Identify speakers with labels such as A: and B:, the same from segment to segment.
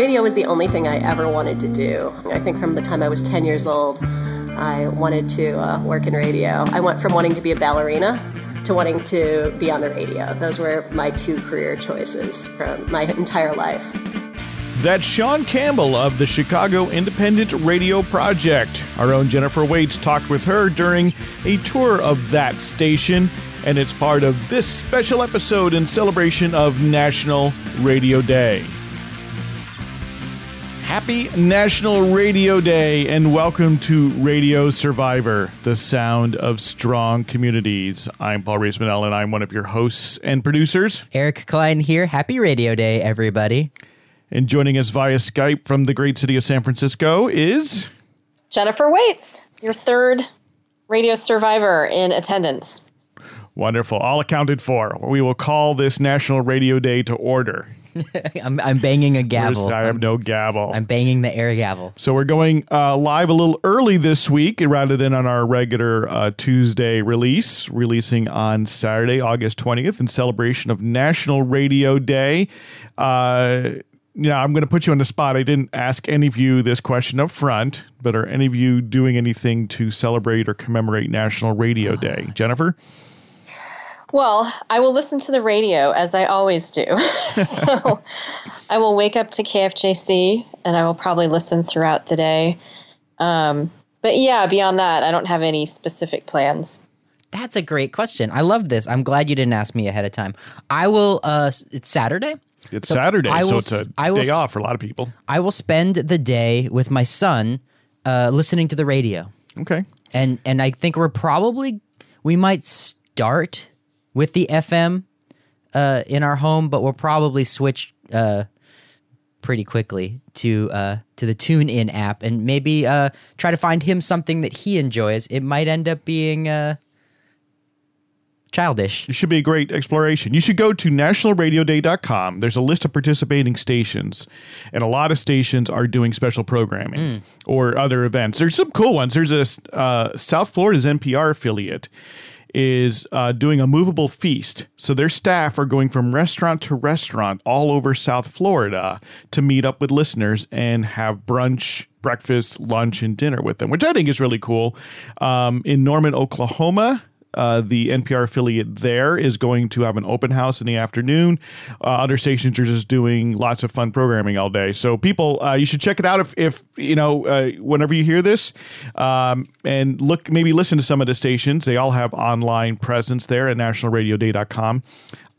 A: Radio was the only thing I ever wanted to do. I think from the time I was 10 years old, I wanted to uh, work in radio. I went from wanting to be a ballerina to wanting to be on the radio. Those were my two career choices from my entire life.
B: That's Shawn Campbell of the Chicago Independent Radio Project. Our own Jennifer Waits talked with her during a tour of that station, and it's part of this special episode in celebration of National Radio Day. Happy National Radio Day and welcome to Radio Survivor, the sound of strong communities. I'm Paul Riismandel and I'm one of your hosts and producers.
C: Eric Klein here. Happy Radio Day, everybody.
B: And joining us via Skype from the great city of San Francisco is
D: Jennifer Waits, your third Radio Survivor in attendance.
B: Wonderful. All accounted for. We will call this National Radio Day to order.
C: I'm, I'm banging a gavel.
B: I have
C: I'm,
B: no gavel.
C: I'm banging the air gavel.
B: So we're going uh, live a little early this week rather than on our regular uh, Tuesday release, releasing on Saturday, August 20th, in celebration of National Radio Day. Uh, yeah, I'm going to put you on the spot. I didn't ask any of you this question up front, but are any of you doing anything to celebrate or commemorate National Radio Day? Jennifer?
D: Well, I will listen to the radio as I always do. so I will wake up to KFJC and I will probably listen throughout the day. Um, but yeah, beyond that, I don't have any specific plans.
C: That's a great question. I love this. I'm glad you didn't ask me ahead of time. I will. Uh, it's Saturday.
B: It's so Saturday,
C: will,
B: so it's a I will, day off for a lot of people.
C: I will spend the day with my son, uh, listening to the radio.
B: Okay.
C: And and I think we're probably we might start with the FM uh, in our home, but we'll probably switch uh, pretty quickly to uh, to the TuneIn app and maybe uh, try to find him something that he enjoys. It might end up being uh, childish.
B: It should be a great exploration. You should go to nationalradioday.com. There's a list of participating stations, and a lot of stations are doing special programming mm. or other events. There's some cool ones. There's a uh, South Florida's NPR affiliate is uh, doing a movable feast. So their staff are going from restaurant to restaurant all over South Florida to meet up with listeners and have brunch, breakfast, lunch, and dinner with them, which I think is really cool. Um, in Norman, Oklahoma, uh, the NPR affiliate there is going to have an open house in the afternoon. Uh, other stations are just doing lots of fun programming all day. So people, uh, you should check it out if, if you know, uh, whenever you hear this, um, and look, maybe listen to some of the stations. They all have online presence there at nationalradioday.com.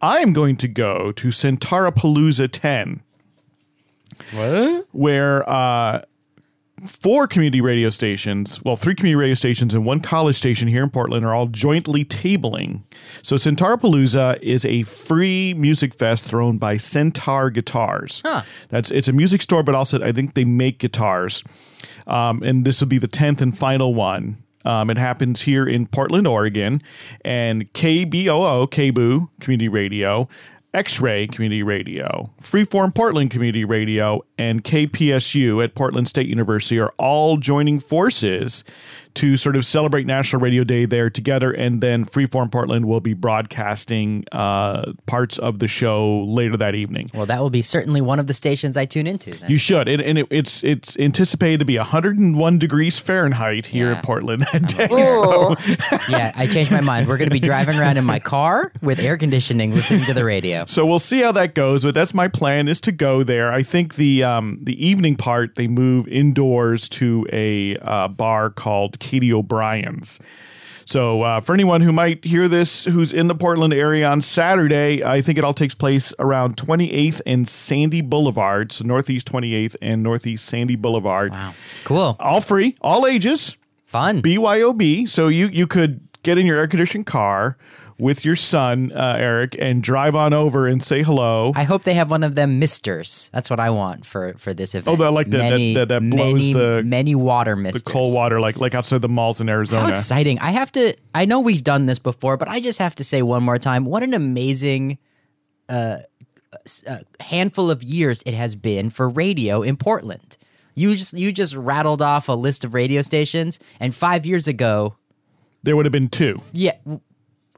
B: I am going to go to Palooza 10.
C: What?
B: Where uh, four community radio stations, well, three community radio stations and one college station here in Portland are all jointly tabling. So Centaurpalooza is a free music fest thrown by Centaur Guitars.
C: Huh.
B: That's it's a music store, but also I think they make guitars. Um, and this will be the tenth and final one. Um, it happens here in Portland, Oregon, and KBOO, KBOO Community Radio, X Ray Community Radio, Freeform Portland Community Radio, and KPSU at Portland State University are all joining forces to sort of celebrate National Radio Day there together. And then Freeform Portland will be broadcasting uh, parts of the show later that evening.
C: Well, that will be certainly one of the stations I tune into. Then.
B: You should. And, and it, it's it's anticipated to be 101 degrees Fahrenheit here
C: Yeah.
B: in Portland that day. So,
C: yeah, I changed my mind. We're going to be driving around in my car with air conditioning, listening to the radio.
B: so we'll see how that goes. But that's my plan is to go there. I think the um, the evening part they move indoors to a uh, bar called Katie O'Brien's. So, uh, for anyone who might hear this who's in the Portland area on Saturday, I think it all takes place around 28th and Sandy Boulevard. So, Northeast 28th and Northeast Sandy Boulevard.
C: Wow, cool,
B: All free, all ages,
C: fun.
B: BYOB. So, you, you could get in your air conditioned car with your son, uh, Eric, and drive on over and say hello.
C: I hope they have one of them misters. That's what I want for for this event.
B: Oh, that like the- that- that- that blows
C: many,
B: the-
C: many water
B: the cold water, like like outside the malls in Arizona.
C: How exciting! I have to. I know we've done this before, but I just have to say one more time: what an amazing uh, uh, handful of years it has been for radio in Portland. You just you just rattled off a list of radio stations, and five years ago,
B: There would have been two.
C: yeah,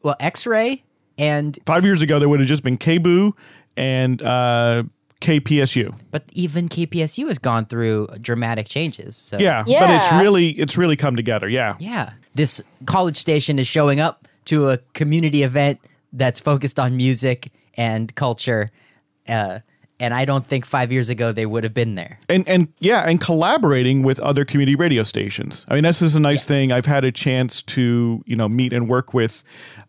C: well, X Ray and
B: Five years ago, there would have just been KBOO and uh, KPSU.
C: But even KPSU has gone through dramatic changes. So
B: Yeah, but it's really it's really come together. Yeah.
C: yeah, this college station is showing up to a community event that's focused on music and culture. Uh, and I don't think five years ago they would have been there.
B: and and yeah, and collaborating with other community radio stations. I mean, this is a nice
C: Yes.
B: thing. I've had a chance to you know meet and work with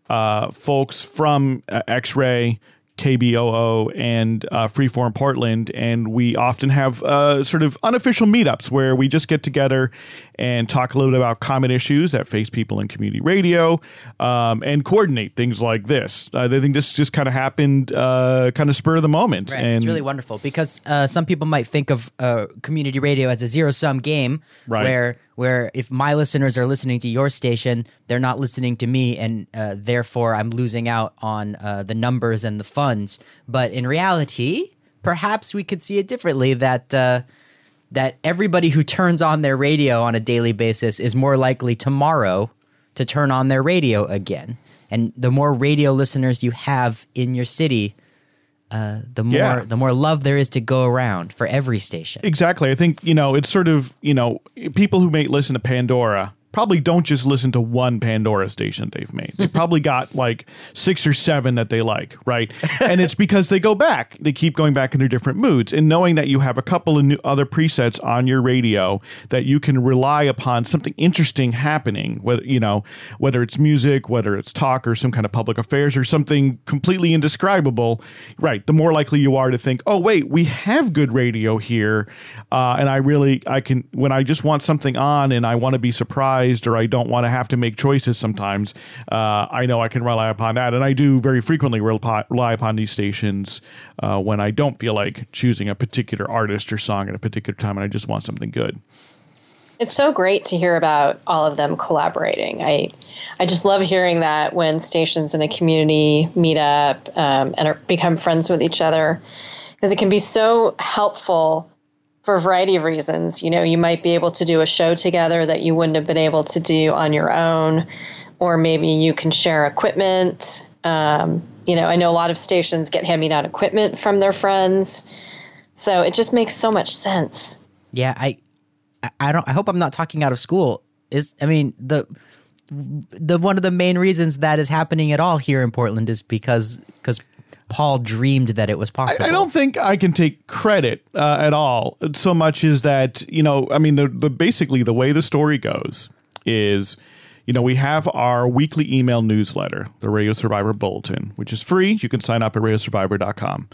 B: uh, folks from uh, X Ray. KBOO and uh, Freeform Portland, and we often have uh, sort of unofficial meetups where we just get together and talk a little bit about common issues that face people in community radio um, and coordinate things like this. Uh, I think this just kind of happened, uh, kind of spur of the moment,
C: Right.
B: and
C: it's really wonderful because uh, some people might think of uh, community radio as a zero sum game,
B: Right.
C: where where if my listeners are listening to your station, they're not listening to me, and uh, therefore I'm losing out on uh, the numbers and the funds. But in reality, perhaps we could see it differently that. Uh, that everybody who turns on their radio on a daily basis is more likely tomorrow to turn on their radio again. And the more radio listeners you have in your city, uh, the more
B: Yeah.
C: the more love there is to go around for every station.
B: Exactly. I think, you know, it's sort of, you know, people who may listen to Pandora probably don't just listen to one Pandora station they've made. They probably got like six or seven that they like, right? And it's because they go back. They keep going back into different moods. And knowing that you have a couple of new other presets on your radio that you can rely upon something interesting happening, whether, you know, whether it's music, whether it's talk or some kind of public affairs or something completely indescribable, right? The more likely you are to think, oh, wait, we have good radio here. Uh, and I really, I can, when I just want something on and I want to be surprised or I don't want to have to make choices sometimes, uh, I know I can rely upon that. And I do very frequently rely, rely upon these stations uh, when I don't feel like choosing a particular artist or song at a particular time and I just want something good.
D: It's so great to hear about all of them collaborating. I, I just love hearing that when stations in a community meet up um, and are, become friends with each other, because it can be so helpful for a variety of reasons. You know, you might be able to do a show together that you wouldn't have been able to do on your own, or maybe you can share equipment. Um, you know, I know a lot of stations get hand me down equipment from their friends, so it just makes so much sense.
C: Yeah, I, I- I don't. I hope I'm not talking out of school. Is I mean the the one of the main reasons that is happening at all here in Portland is because because Paul dreamed that it was possible.
B: I don't think I can take credit uh, at all. So much is that you know, I mean, the, the basically the way the story goes is, you know, we have our weekly email newsletter, the Radio Survivor Bulletin, which is free. You can sign up at radiosurvivor.com.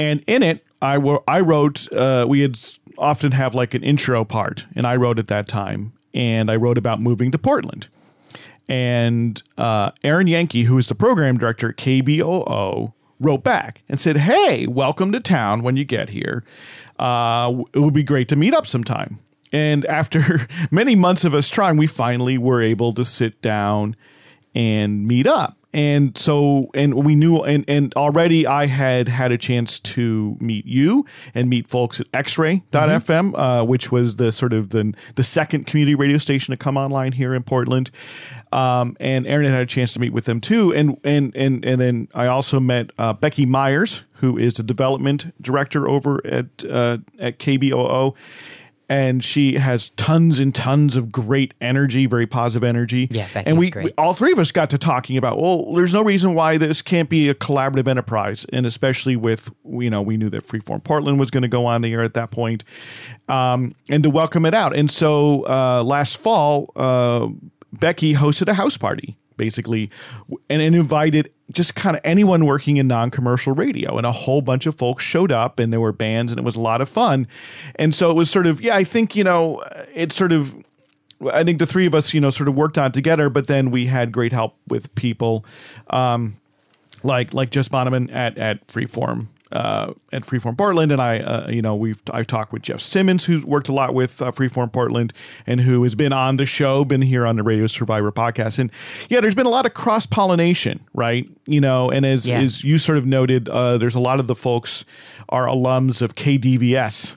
B: And in it, I wo- I wrote. Uh, we had often have like an intro part, and I wrote at that time, and I wrote about moving to Portland. And uh, Aaron Yankee, who is the program director at KBOO, wrote back and said, "Hey, welcome to town. When you get here, uh, it would be great to meet up sometime." And after many months of us trying, we finally were able to sit down and meet up. And so, and we knew, and, and already I had had a chance to meet you and meet folks at xray.fm, uh, which was the sort of the, the second community radio station to come online here in Portland. Um, and Aaron had a chance to meet with them too. And, and, and, and then I also met uh, Becky Myers, who is the development director over at, uh, at KBOO and she has tons and tons of great energy, very positive energy.
C: Yeah, Becky's
B: and we,
C: great.
B: we- all three of us got to talking about. Well, there's no reason why this can't be a collaborative enterprise, and especially with you know we knew that Freeform Portland was going to go on the air at that point, um, and to welcome it out. And so uh, last fall, uh, Becky hosted a house party basically and, and invited just kind of anyone working in non-commercial radio and a whole bunch of folks showed up and there were bands and it was a lot of fun. And so it was sort of yeah i think you know it's sort of i think the three of us you know sort of worked on it together but then we had great help with people um, like like Jess Bonneman at at Freeform uh, at Freeform Portland, and I, uh, you know, we've I've talked with Jeff Simmons, who's worked a lot with uh, Freeform Portland, and who has been on the show, been here on the Radio Survivor podcast, and yeah, there's been a lot of cross pollination, right? You know, and as
C: Yeah.
B: as you sort of noted, uh, there's a lot of the folks are alums of KDVS.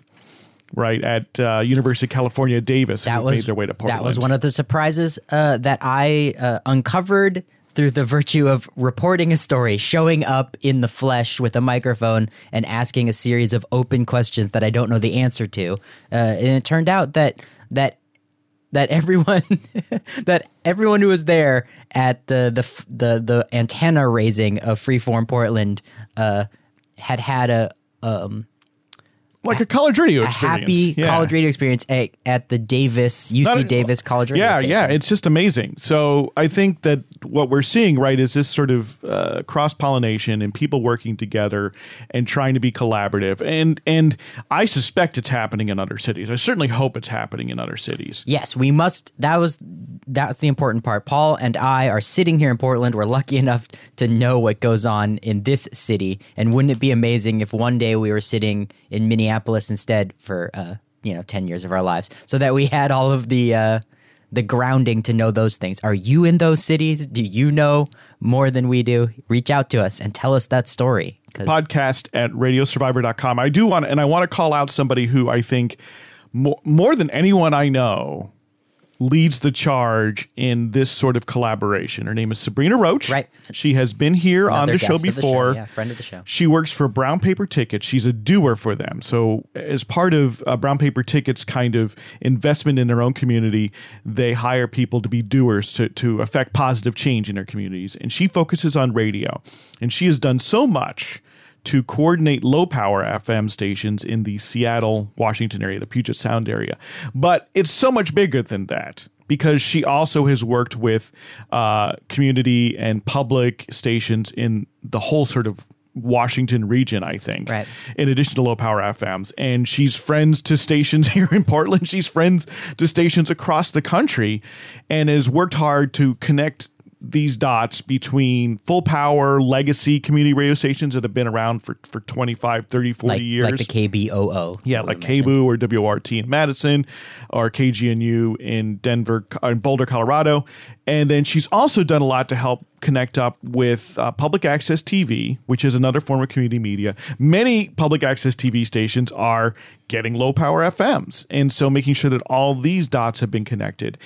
B: Right at uh, University of California, Davis,
C: that was
B: made their way to Portland.
C: that was one of the surprises uh, that I uh, uncovered through the virtue of reporting a story, showing up in the flesh with a microphone, and asking a series of open questions that I don't know the answer to. Uh, and it turned out that that that everyone that everyone who was there at the the the, the antenna raising of Freeform Portland uh, had had a um,
B: like a college radio
C: a
B: experience.
C: happy
B: Yeah.
C: college radio experience at, at the Davis UC
B: Not-
C: Davis College Radio
B: Yeah,
C: Station.
B: yeah, it's just amazing. So I think that what we're seeing, right, is this sort of uh, cross pollination and people working together and trying to be collaborative. And and I suspect it's happening in other cities. I certainly hope it's happening in other cities.
C: Yes, we must. That was that's the important part. Paul and I are sitting here in Portland. We're lucky enough to know what goes on in this city. And wouldn't it be amazing if one day we were sitting in Minneapolis instead for uh, you know ten years of our lives, so that we had all of the uh, the grounding to know those things. Are you in those cities? Do you know more than we do? Reach out to us and tell us that story.
B: podcast at radiosurvivor.com. I do want, and I want to call out somebody who I think more, more than anyone I know leads the charge in this sort of collaboration. Her name is Sabrina Roach.
C: Right.
B: She has been here on the show
C: of the show,
B: before.
C: yeah, friend of the show.
B: She works for Brown Paper Tickets. She's a doer for them. So, as part of uh, Brown Paper Tickets' kind of investment in their own community, they hire people to be doers to, to affect positive change in their communities. And she focuses on radio. And she has done so much to coordinate low power FM stations in the Seattle, Washington area, the Puget Sound area. But it's so much bigger than that because she also has worked with uh, community and public stations in the whole sort of Washington region, I think.
C: Right.
B: In addition to low power FMs. And she's friends to stations here in Portland. She's friends to stations across the country and has worked hard to connect these dots between full power legacy community radio stations that have been around for, for 25, 30, 40
C: like,
B: years.
C: like the KBOO.
B: Yeah, like KBOO or WORT in Madison or KGNU in Denver, in Boulder, Colorado. And then she's also done a lot to help connect up with uh, public access TV, which is another form of community media. Many public access TV stations are getting low power FMs. And so making sure that all these dots have been connected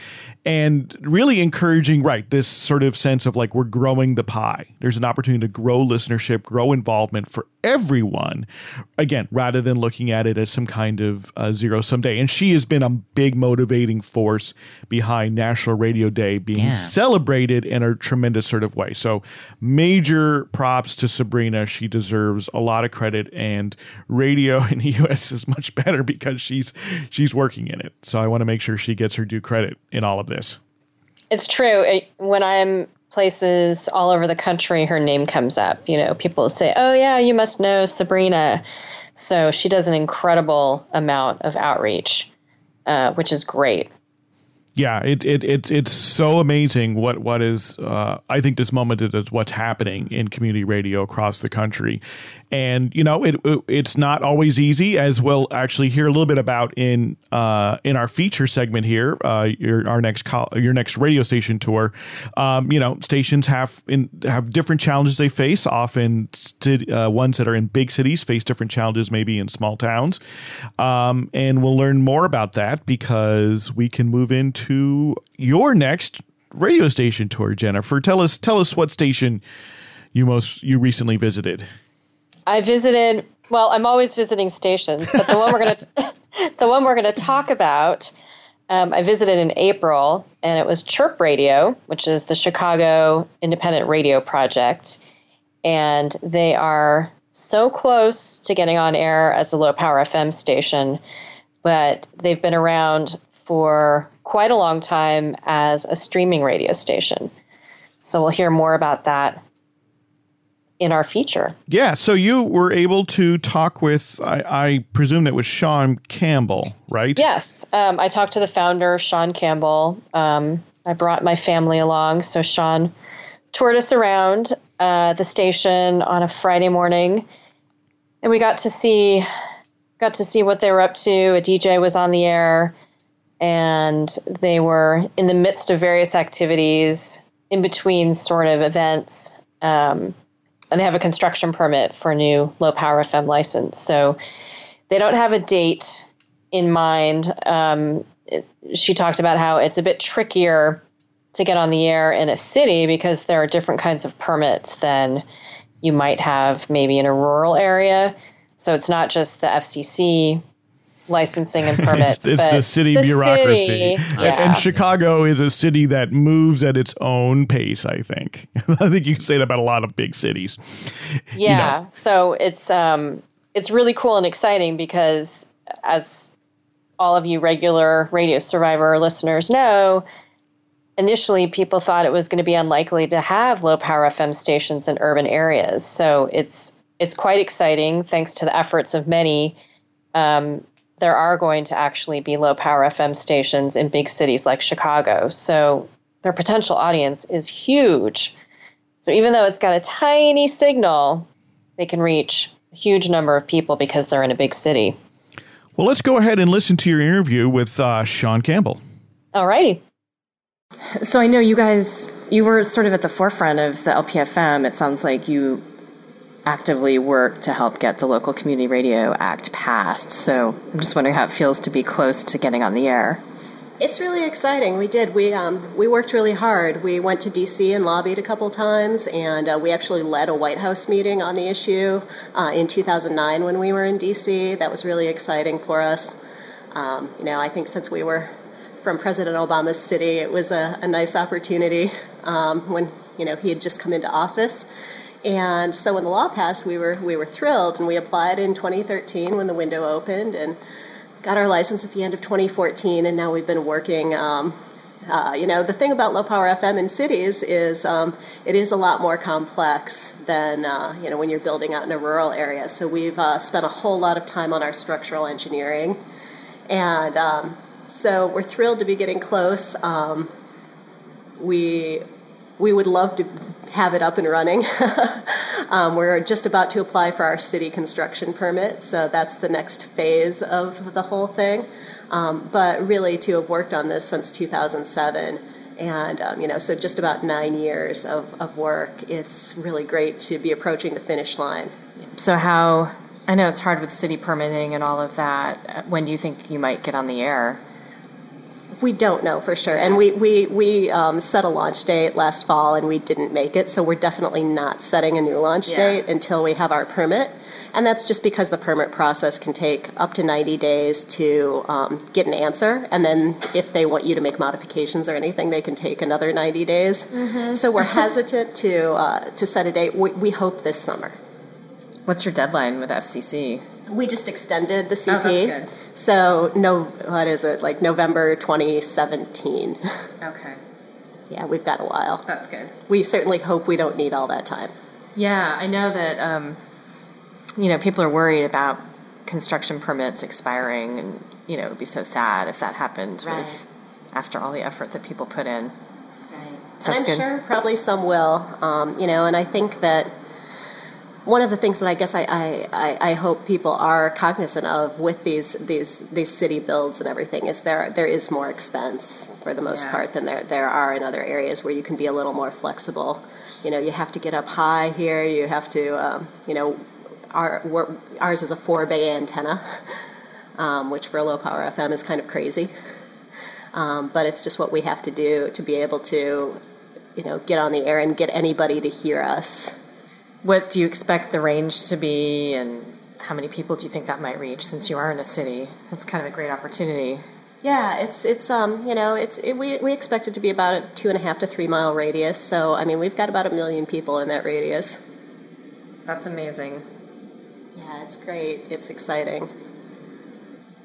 B: and really encouraging, right, this sort of sense of like we're growing the pie. There's an opportunity to grow listenership, grow involvement for everyone. Again, rather than looking at it as some kind of uh, zero sum day. And she has been a big motivating force behind National Radio Day being
C: Yeah.
B: celebrated in a tremendous sort of way. So, major props to Sabrina. She deserves a lot of credit, and radio in the U.S. is much better because she's she's working in it. So, I want to make sure she gets her due credit in all of this.
D: It's true. When I'm places all over the country, her name comes up. You know, people say, "Oh yeah, you must know Sabrina." So she does an incredible amount of outreach, uh, which is great.
B: Yeah, it, it it's it's so amazing what what is uh, I think this moment is what's happening in community radio across the country, and you know it, it it's not always easy as we'll actually hear a little bit about in uh, in our feature segment here. Uh, your our next call, your next radio station tour. Um, you know, stations have in have different challenges they face. Often, sti- uh, ones that are in big cities face different challenges, maybe in small towns. Um, and we'll learn more about that because we can move into your next radio station tour, Jennifer. Tell us tell us what station you most you recently visited.
D: I visited. Well, I'm always visiting stations, but the one we're gonna the one we're gonna talk about, um, I visited in April, and it was Chirp Radio, which is the Chicago Independent Radio Project, and they are so close to getting on air as a low power FM station, but they've been around for quite a long time as a streaming radio station. So we'll hear more about that in our feature.
B: Yeah, so you were able to talk with I, I presume it was Shawn Campbell, right?
D: Yes, um, I talked to the founder, Shawn Campbell. Um, I brought my family along, so Shawn toured us around uh, the station on a Friday morning, and we got to see got to see what they were up to. A DJ was on the air, and they were in the midst of various activities, in between sort of events. Um, and they have a construction permit for a new low power FM license. So they don't have a date in mind. Um, it, she talked about how it's a bit trickier to get on the air in a city because there are different kinds of permits than you might have maybe in a rural area. So it's not just the FCC licensing and permits.
B: it's, it's the city
D: the
B: bureaucracy.
D: city,
B: And-
D: yeah.
B: And Chicago is a city that moves at its own pace, I think. I think you can say that about a lot of big cities.
D: Yeah. So it's um it's really cool and exciting because as all of you regular Radio Survivor listeners know, initially people thought it was going to be unlikely to have low power FM stations in urban areas. So it's it's quite exciting thanks to the efforts of many. Um, there are going to actually be low power FM stations in big cities like Chicago. So their potential audience is huge. So even though it's got a tiny signal, they can reach a huge number of people because they're in a big city.
B: Well, let's go ahead and listen to your interview with uh, Shawn Campbell.
D: All righty.
E: So I know you guys, you were sort of at the forefront of the LPFM. It sounds like you actively work to help get the Local Community Radio Act passed. So I'm just wondering how it feels to be close to getting on the air.
A: It's really exciting. We did. We um, we worked really hard. We went to D.C. and lobbied a couple times, and uh, we actually led a White House meeting on the issue uh, in 2009 when we were in D.C. That was really exciting for us. Um, you know, I think since we were from President Obama's city, it was a, a nice opportunity um, when you know he had just come into office. And so when the law passed, we were we were thrilled, and we applied in 2013 when the window opened, and got our license at the end of 2014, and now we've been working. Um, uh, you know, the thing about low power FM in cities is um, it is a lot more complex than uh, you know when you're building out in a rural area. So we've uh, spent a whole lot of time on our structural engineering, and um, so we're thrilled to be getting close. Um, we we would love to have it up and running. um, we're just about to apply for our city construction permit, so that's the next phase of the whole thing. Um, but really, to have worked on this since 2007, and um, you know, so just about nine years of, of work, it's really great to be approaching the finish line.
E: So how, I know it's hard with city permitting and all of that. When do you think you might get on the air?
A: We don't know for sure, and we we we um, set a launch date last fall, and we didn't make it. So we're definitely not setting a new launch
E: Yeah.
A: date until we have our permit, and that's just because the permit process can take up to ninety days to um, get an answer, and then if they want you to make modifications or anything, they can take another ninety days. So we're hesitant to uh, to set a date. We, we hope this summer.
E: What's your deadline with FCC?
A: We just extended the CP.
E: Oh, that's good.
A: So no, what is it like November 2017?
E: Okay,
A: yeah, we've got a while.
E: that's good.
A: We certainly hope we don't need all that time.
E: Yeah, I know that um, you know people are worried about construction permits expiring, and you know it would be so sad if that happened
A: Right.
E: with after all the effort that people put in. So
A: and
E: that's
A: I'm
E: good.
A: sure probably some will, um, you know, and I think that one of the things that I guess I, I, I, I hope people are cognizant of with these, these, these city builds and everything is there, there is more expense for the most
E: Yeah.
A: part than there, there are in other areas where you can be a little more flexible. You know, you have to get up high here, you have to, um, you know, our, ours is a four bay antenna, um, which for a low power FM is kind of crazy. Um, but it's just what we have to do to be able to, you know, get on the air and get anybody to hear us.
E: What do you expect the range to be, and how many people do you think that might reach? Since you are in a city, that's kind of a great opportunity.
A: Yeah, it's it's um you know it's it, we we expect it to be about a two and a half to three mile radius. So I mean we've got about a million people in that radius.
E: That's amazing.
A: Yeah, it's great. It's exciting.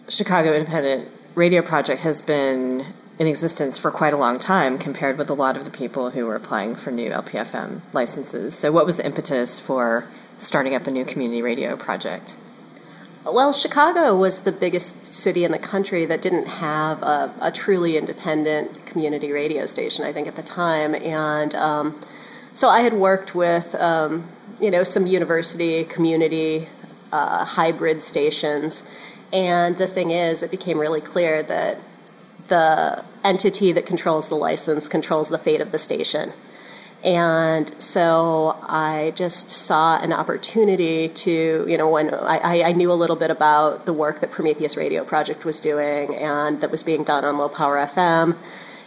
E: Chicago Independent Radio Project has been in existence for quite a long time compared with a lot of the people who were applying for new LPFM licenses. So, what was the impetus for starting up a new community radio project?
A: Well, Chicago was the biggest city in the country that didn't have a, a truly independent community radio station, I think, at the time. And um, so I had worked with, um, you know, some university community uh, hybrid stations. And the thing is, it became really clear that the entity that controls the license controls the fate of the station. And so I just saw an opportunity to, you know, when I, I knew a little bit about the work that Prometheus Radio Project was doing and that was being done on low power FM.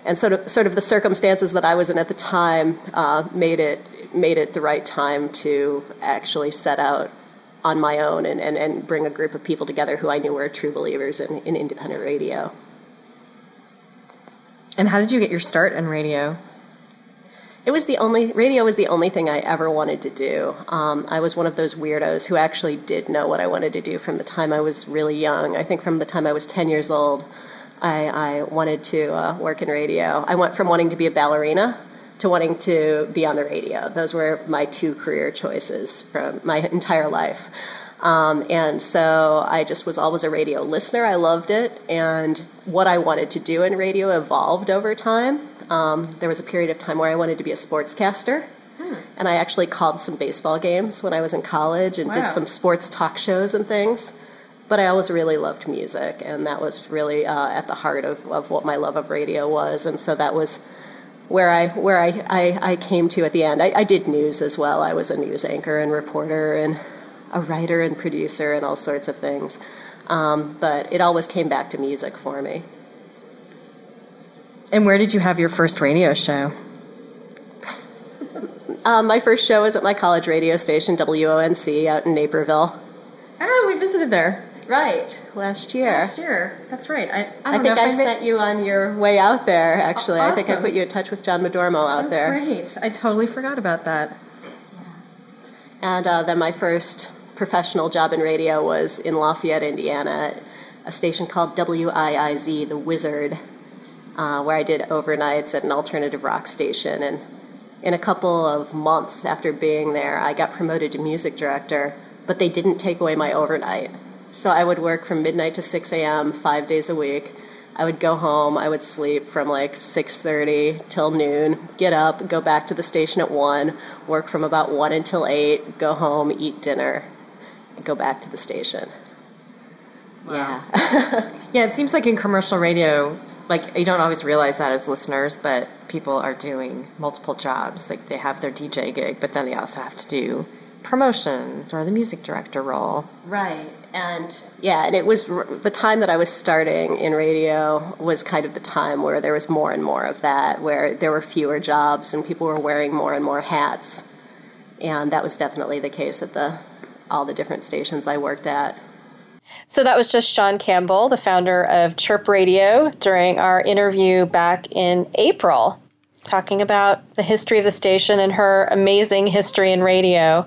A: and sort of sort of the circumstances that I was in at the time uh, made it made it the right time to actually set out on my own and, and, and bring a group of people together who I knew were true believers in, in independent radio.
E: And how did you get your start in radio?
A: It was the only radio was the only thing I ever wanted to do. Um, I was one of those weirdos who actually did know what I wanted to do from the time I was really young. I think from the time I was ten years old, I, I wanted to uh, work in radio. I went from wanting to be a ballerina to wanting to be on the radio. Those were my two career choices from my entire life. Um, and so I just was always a radio listener. I loved it. And what I wanted to do in radio evolved over time. Um, there was a period of time where I wanted to be a sportscaster. Hmm. And I actually called some baseball games when I was in college and wow. did some sports talk shows and things. But I always really loved music, and that was really uh, at the heart of, of what my love of radio was. And so that was where I where I, I, I came to at the end. I, I, did news as well. I was a news anchor and reporter and a writer and producer and all sorts of things. Um, but it always came back to music for me.
E: And where did you have your first radio show?
A: um, my first show was at my college radio station, WONC, out in Naperville.
E: Oh, we visited there.
A: Right, last year.
E: Last year, that's right. I,
A: I, I think I, I sent you on your way out there. Actually, awesome. I think I put you in touch with John Madormo out
E: oh,
A: there.
E: Great, I totally forgot about that.
A: And uh, then my first professional job in radio was in Lafayette, Indiana, a station called WIIZ, The Wizard, uh, where I did overnights at an alternative rock station. And in a couple of months after being there, I got promoted to music director, but they didn't take away my overnight. So I would work from midnight to 6 a.m. five days a week. I would go home. I would sleep from like 6:30 till noon. Get up, go back to the station at one. Work from about one until eight. Go home, eat dinner, go back to the station. Wow.
E: Yeah. yeah, it seems like in commercial radio, like you don't always realize that as listeners, but people are doing multiple jobs. Like they have their DJ gig, but then they also have to do promotions or the music director role.
A: Right and yeah, and it was the time that I was starting in radio was kind of the time where there was more and more of that, where there were fewer jobs and people were wearing more and more hats, and that was definitely the case at the all the different stations I worked at.
D: So that was just Shawn Campbell, the founder of Chirp Radio, during our interview back in April, talking about the history of the station and her amazing history in radio.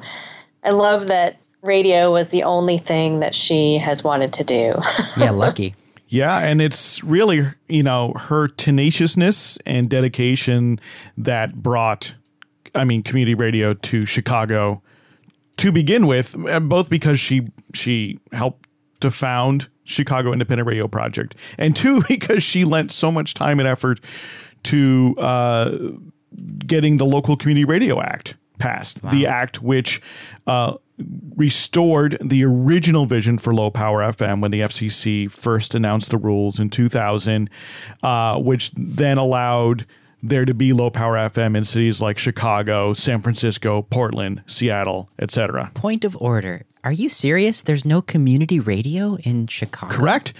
D: I love that radio was the only thing that she has wanted to do.
C: yeah, lucky.
B: Yeah, and it's really, you know, her tenaciousness and dedication that brought, I mean, community radio to Chicago to begin with, both because she she helped to found Chicago Independent Radio Project, and two because she lent so much time and effort to uh, getting the local community radio act passed, wow. the act which uh, restored the original vision for low power FM when the FCC first announced the rules in 2000, uh, which then allowed there to be low power FM in cities like Chicago, San Francisco, Portland, Seattle, etc.
C: Point of order. Are you serious? There's no community radio in Chicago?
B: Correct.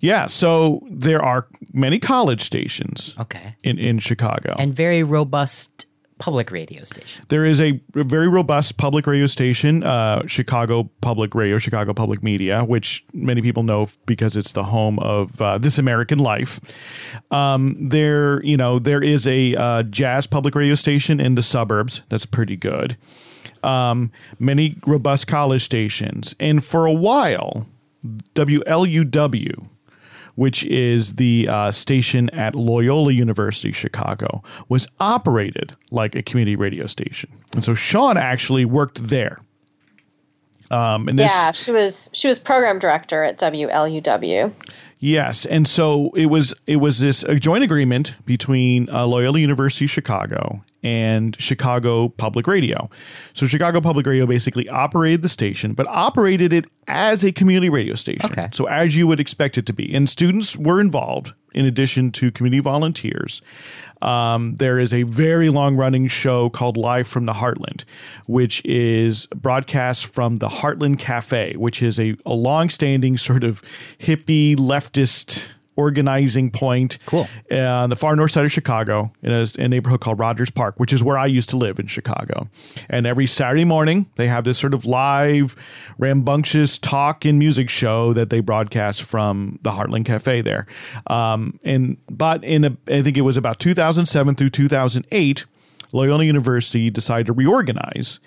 B: Yeah, so there are many college stations
C: okay.
B: in, in Chicago.
C: And very robust public radio station.
B: There is a very robust public radio station, uh, Chicago Public Radio, Chicago Public Media, which many people know because it's the home of uh, This American Life. Um, there, you know, there is a uh, jazz public radio station in the suburbs that's pretty good. Um, many robust college stations, and for a while, WLUW which is the uh, station at Loyola University, Chicago, was operated like a community radio station. And so Shawn actually worked there.
D: Um, and this, yeah, she was she was program director at WLUW.
B: Yes, and so it was it was this a joint agreement between uh, Loyola University Chicago and Chicago Public Radio. So Chicago Public Radio basically operated the station, but operated it as a community radio station.
C: Okay.
B: So as you would expect it to be, and students were involved in addition to community volunteers. Um, there is a very long running show called Live from the Heartland, which is broadcast from the Heartland Cafe, which is a, a long standing sort of hippie leftist organizing point.
C: Cool.
B: on the far north side of Chicago in a, a neighborhood called Rogers Park, which is where I used to live in Chicago. And every Saturday morning, they have this sort of live, rambunctious talk and music show that they broadcast from the Heartland Cafe there. Um, and but in a, I think it was about 2007 through 2008, Loyola University decided to reorganize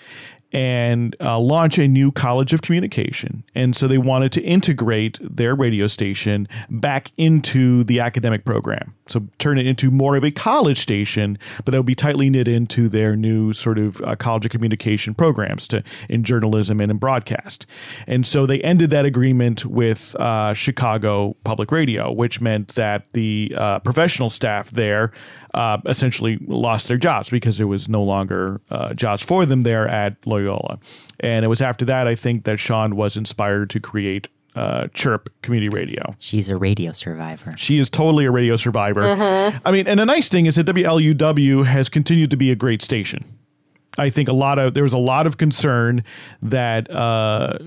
B: and uh, launch a new college of communication. And so they wanted to integrate their radio station back into the academic program. So turn it into more of a college station, but that would be tightly knit into their new sort of uh, college of communication programs to in journalism and in broadcast. And so they ended that agreement with uh, Chicago Public Radio, which meant that the uh, professional staff there uh, essentially lost their jobs because there was no longer uh, jobs for them there at Loyola. And it was after that, I think, that Shawn was inspired to create uh, Chirp Community Radio.
C: She's a radio survivor.
B: She is totally a radio survivor. I mean, and the nice thing is that WLUW has continued to be a great station. I think a lot of there was a lot of concern that uh,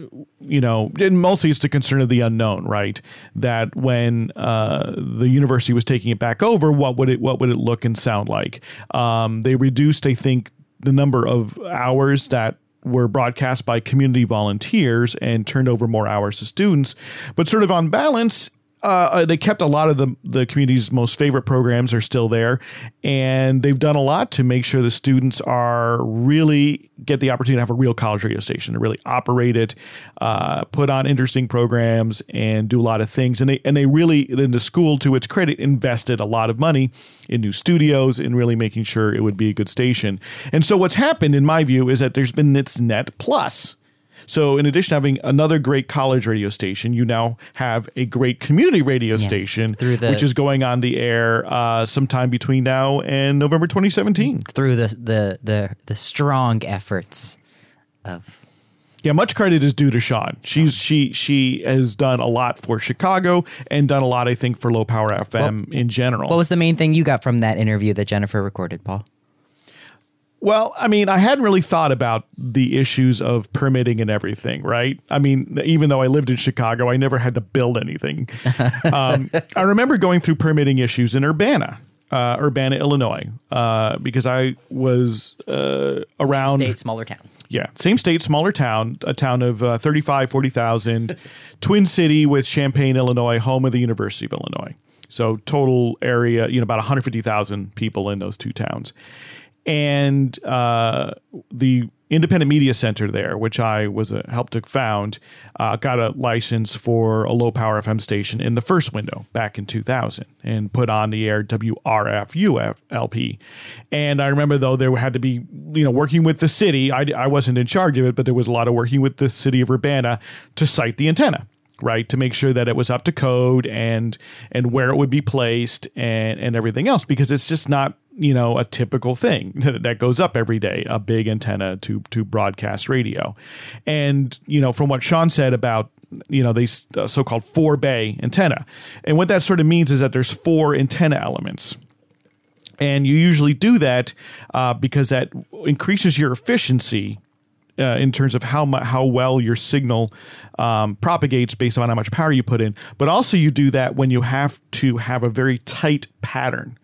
B: you know, and mostly it's the concern of the unknown, right? That when uh, the university was taking it back over, what would it what would it look and sound like? Um, they reduced, I think, the number of hours that were broadcast by community volunteers and turned over more hours to students. But sort of on balance, uh, they kept a lot of the the community's most favorite programs are still there, and they've done a lot to make sure the students are really get the opportunity to have a real college radio station to really operate it, uh, put on interesting programs, and do a lot of things. And they and they really, in the school, to its credit, invested a lot of money in new studios and really making sure it would be a good station. And so what's happened, in my view, is that there's been its net plus. So, in addition to having another great college radio station, you now have a great community radio station,
C: Through the-
B: which is going on the air uh, sometime between now and November 2017.
C: Through the the the, the strong efforts of
B: Yeah, much credit is due to Shawn. She's she she has done a lot for Chicago and done a lot, I think, for low power FM in general.
C: what was the main thing you got from that interview that Jennifer recorded, Paul?
B: Well, I mean, I hadn't really thought about the issues of permitting and everything, right? I mean, even though I lived in Chicago, I never had to build anything. um, I remember going through permitting issues in Urbana, uh, Urbana, Illinois, uh, because I was uh, around.
C: State, smaller town.
B: Yeah, same state, smaller town, a town of uh, 35, 40,000, Twin City with Champaign, Illinois, home of the University of Illinois. So total area, you know, about 150,000 people in those two towns. And uh, the independent media center there, which I was a, helped to found, uh, got a license for a low power FM station in the first window back in 2000 and put on the air WRF UFLP. And I remember though there had to be you know working with the city. I, I wasn't in charge of it, but there was a lot of working with the city of Urbana to site the antenna right to make sure that it was up to code and and where it would be placed and and everything else because it's just not you know a typical thing that, goes up every day a big antenna to to broadcast radio. And you know from what Shawn said about you know these uh, so-called four bay antenna and what that sort of means is that there's four antenna elements. And you usually do that uh, because that increases your efficiency uh, in terms of how mu- how well your signal um, propagates based on how much power you put in. But also you do that when you have to have a very tight pattern.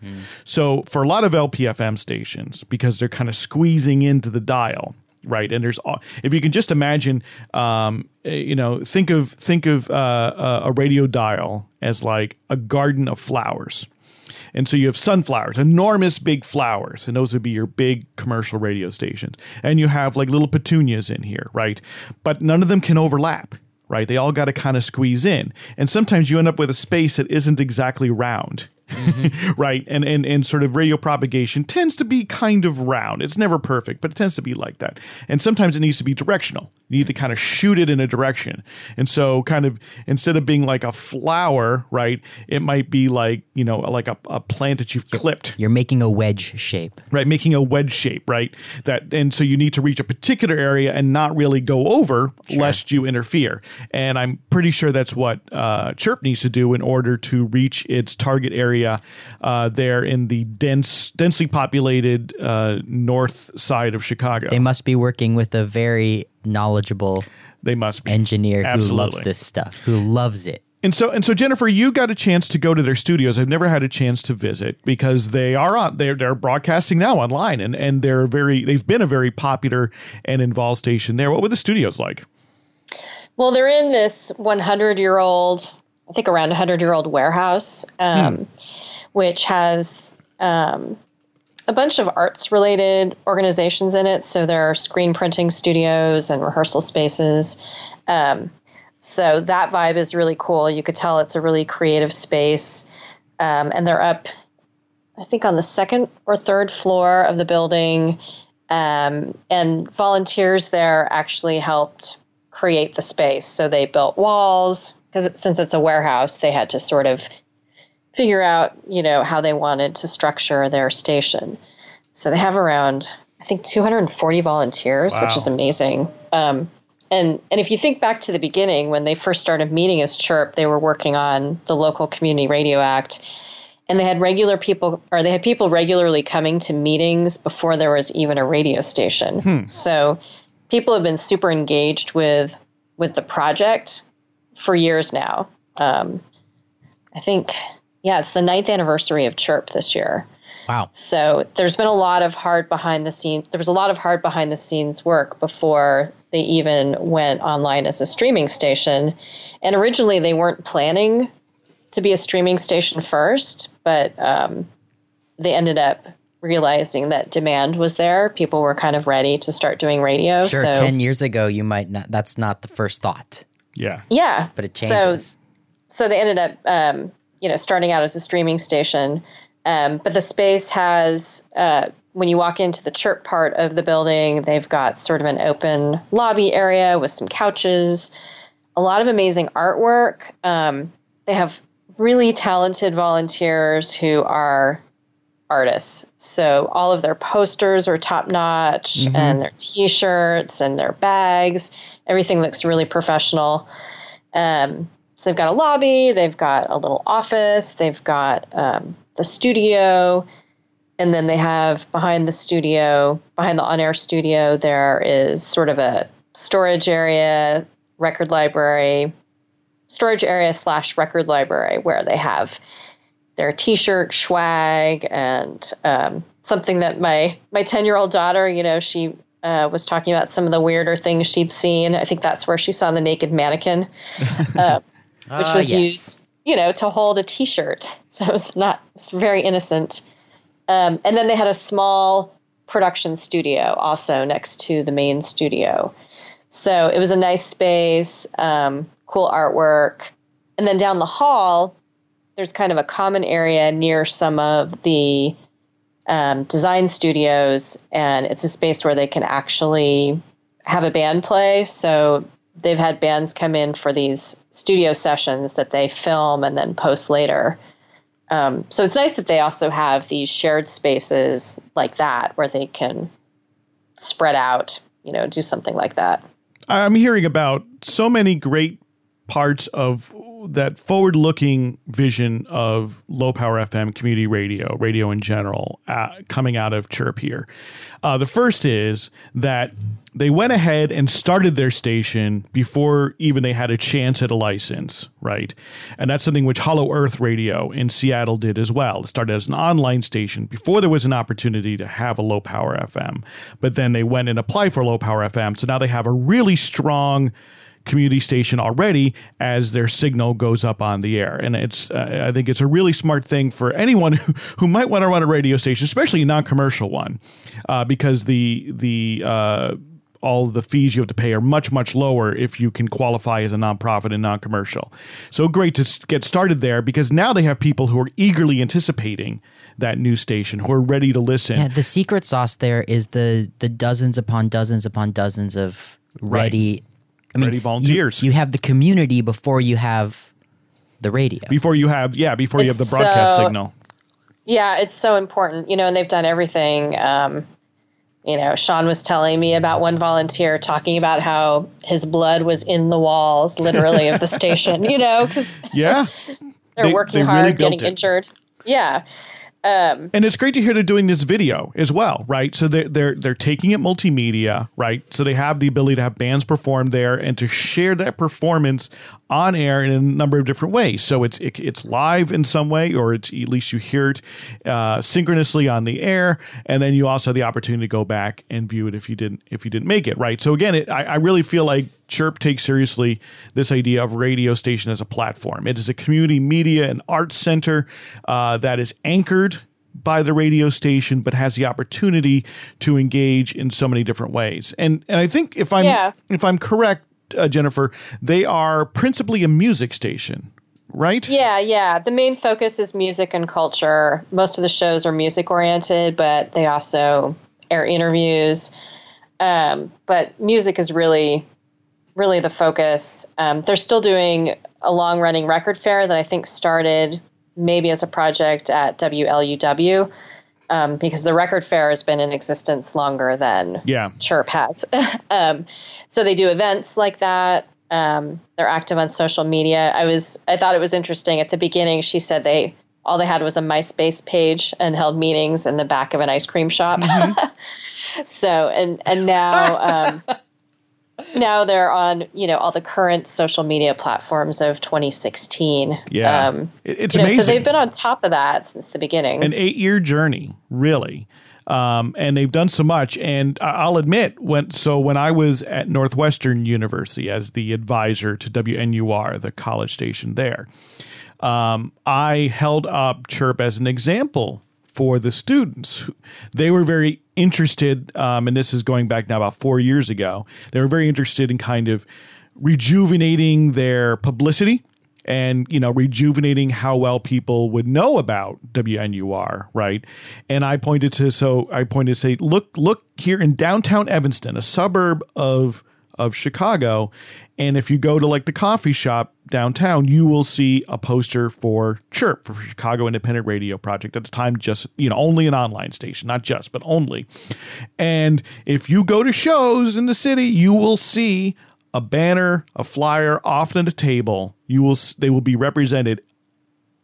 B: So for a lot of LPFM stations, because they're kind of squeezing into the dial. Right, and there's if you can just imagine, um, eh, you know, think of think of uh, a radio dial as like a garden of flowers. And so you have sunflowers, enormous big flowers, and those would be your big commercial radio stations. And you have like little petunias in here, right? But none of them can overlap, right? They all got to kind of squeeze in. And sometimes you end up with a space that isn't exactly round. right? And, and and sort of radio propagation tends to be kind of round. It's never perfect but it tends to be like that. And sometimes it needs to be directional. You need to kind of shoot it in a direction. And so kind of instead of being like a flower right it might be like you know like a, a plant that you've clipped.
C: You're making a wedge shape.
B: right making a wedge shape right? That and so you need to reach a particular area and not really go over lest you interfere. And i'm pretty sure that's what uh, chirp needs to do in order to reach its target area uh, there in the dense densely populated uh, north side of chicago
C: They must be working with a very knowledgeable
B: they must be
C: engineer who loves this stuff, who loves it.
B: And so and so Jennifer, you got a chance to go to their studios. I've never had a chance to visit because they are on they're they're broadcasting now online and and they're very they've been a very popular and involved station there. What were the studios like?
D: Well, they're in this 100 year old, I think around a 100 year old warehouse, um, hmm. which has um, a bunch of arts related organizations in it. So there are screen printing studios and rehearsal spaces. Um, so that vibe is really cool. You could tell it's a really creative space. Um, and they're up, I think, on the second or third floor of the building. Um, and volunteers there actually helped create the space. So they built walls because since it's a warehouse, they had to sort of figure out, you know, how they wanted to structure their station. So they have around, I think, 240 volunteers, wow. which is amazing. Um, and and if you think back to the beginning when they first started meeting as Chirp, they were working on the local community radio act, and they had regular people or they had people regularly coming to meetings before there was even a radio station. Hmm. So people have been super engaged with with the project for years now. Um, I think yeah, it's the ninth anniversary of Chirp this year.
C: Wow.
D: So there's been a lot of hard behind the scenes. There was a lot of hard behind the scenes work before they even went online as a streaming station. And originally they weren't planning to be a streaming station first, but um, they ended up realizing that demand was there. People were kind of ready to start doing radio.
C: Sure,
D: so,
C: ten years ago, you might not. That's not the first thought.
B: Yeah.
D: Yeah.
C: But it changes.
D: So, so they ended up, um, you know, starting out as a streaming station. Um, but the space has, uh, when you walk into the chirp part of the building, they've got sort of an open lobby area with some couches, a lot of amazing artwork. Um, they have really talented volunteers who are artists. So all of their posters are top notch, mm-hmm. and their t shirts and their bags. Everything looks really professional. Um, so they've got a lobby, they've got a little office, they've got um, the studio, and then they have behind the studio, behind the on air studio, there is sort of a storage area, record library, storage area slash record library where they have their t-shirt swag and um, something that my my 10 year old daughter you know she uh, was talking about some of the weirder things she'd seen. I think that's where she saw the naked mannequin uh, which uh, was yes. used you know to hold a t-shirt. So it was not it was very innocent. Um, and then they had a small production studio also next to the main studio. So it was a nice space um, cool artwork. And then down the hall there's kind of a common area near some of the um, design studios, and it's a space where they can actually have a band play. So they've had bands come in for these studio sessions that they film and then post later. Um, so it's nice that they also have these shared spaces like that where they can spread out, you know, do something like that.
B: I'm hearing about so many great parts of that forward looking vision of low power FM community radio, radio in general, uh, coming out of Chirp here. Uh, the first is that they went ahead and started their station before even they had a chance at a license, right? And that's something which Hollow Earth Radio in Seattle did as well. It started as an online station before there was an opportunity to have a low power FM. But then they went and applied for low power FM. So now they have a really strong community station already as their signal goes up on the air. And it's, uh, I think it's a really smart thing for anyone who, who might want to run a radio station, especially a non-commercial one, uh, because the the uh, all the fees you have to pay are much much lower if you can qualify as a nonprofit and non-commercial. So great to get started there because now they have people who are eagerly anticipating that new station who are ready to listen.
C: Yeah, the secret sauce there is the the dozens upon dozens upon dozens of ready right.
B: I mean, ready volunteers.
C: You, you, have the community before you have the radio.
B: Before you have, yeah, before it's you have the broadcast so, signal.
D: Yeah, it's so important, you know, and they've done everything. Um, you know, Shawn was telling me about one volunteer talking about how his blood was in the walls, literally, of the station. You know, because
B: yeah,
D: they're they, working they hard, really getting it. injured. Yeah. Um,
B: and it's great to hear they're doing this video as well, right? So they're they're they're taking it multimedia, right? So they have the ability to have bands perform there and to share that performance on air in a number of different ways. So it's it, it's live in some way, or it's at least you hear it uh, synchronously on the air, and then you also have the opportunity to go back and view it if you didn't if you didn't make it, right? So again, it, I, I really feel like Chirp takes seriously this idea of radio station as a platform. It is a community media and arts center uh, that is anchored by the radio station, but has the opportunity to engage in so many different ways. And and I think if I'm
D: Yeah.
B: if I'm correct, uh, Jennifer, they are principally a music station, right?
D: Yeah, yeah. The main focus is music and culture. Most of the shows are music oriented, but they also air interviews. Um, but music is really, really the focus. Um, they're still doing a long running record fair that I think started maybe as a project at WLUW um, because the record fair has been in existence longer than
B: Yeah.
D: Chirp has. um, so they do events like that. Um, they're active on social media. I was I thought it was interesting at the beginning. She said they all they had was a MySpace page and held meetings in the back of an ice cream shop. so and and now um, now they're on you know all the current social media platforms of 2016.
B: Yeah.
D: Um,
B: It- it's
D: you know,
B: amazing.
D: so they've been on top of that since the beginning.
B: an eight year journey, really. Um, and they've done so much. And I'll admit, when so when I was at Northwestern University as the advisor to WNUR, the college station there, um, I held up Chirp as an example for the students. They were very interested, um, and this is going back now about four years ago. They were very interested in kind of rejuvenating their publicity and you know rejuvenating how well people would know about WNUR, right? And I pointed to so I pointed to say, look, look here in downtown Evanston, a suburb of of Chicago, and if you go to like the coffee shop downtown, you will see a poster for Chirp for Chicago Independent Radio Project. At the time, just you know only an online station, not just but only. And if you go to shows in the city, you will see a banner, a flyer, often at a table. You will they will be represented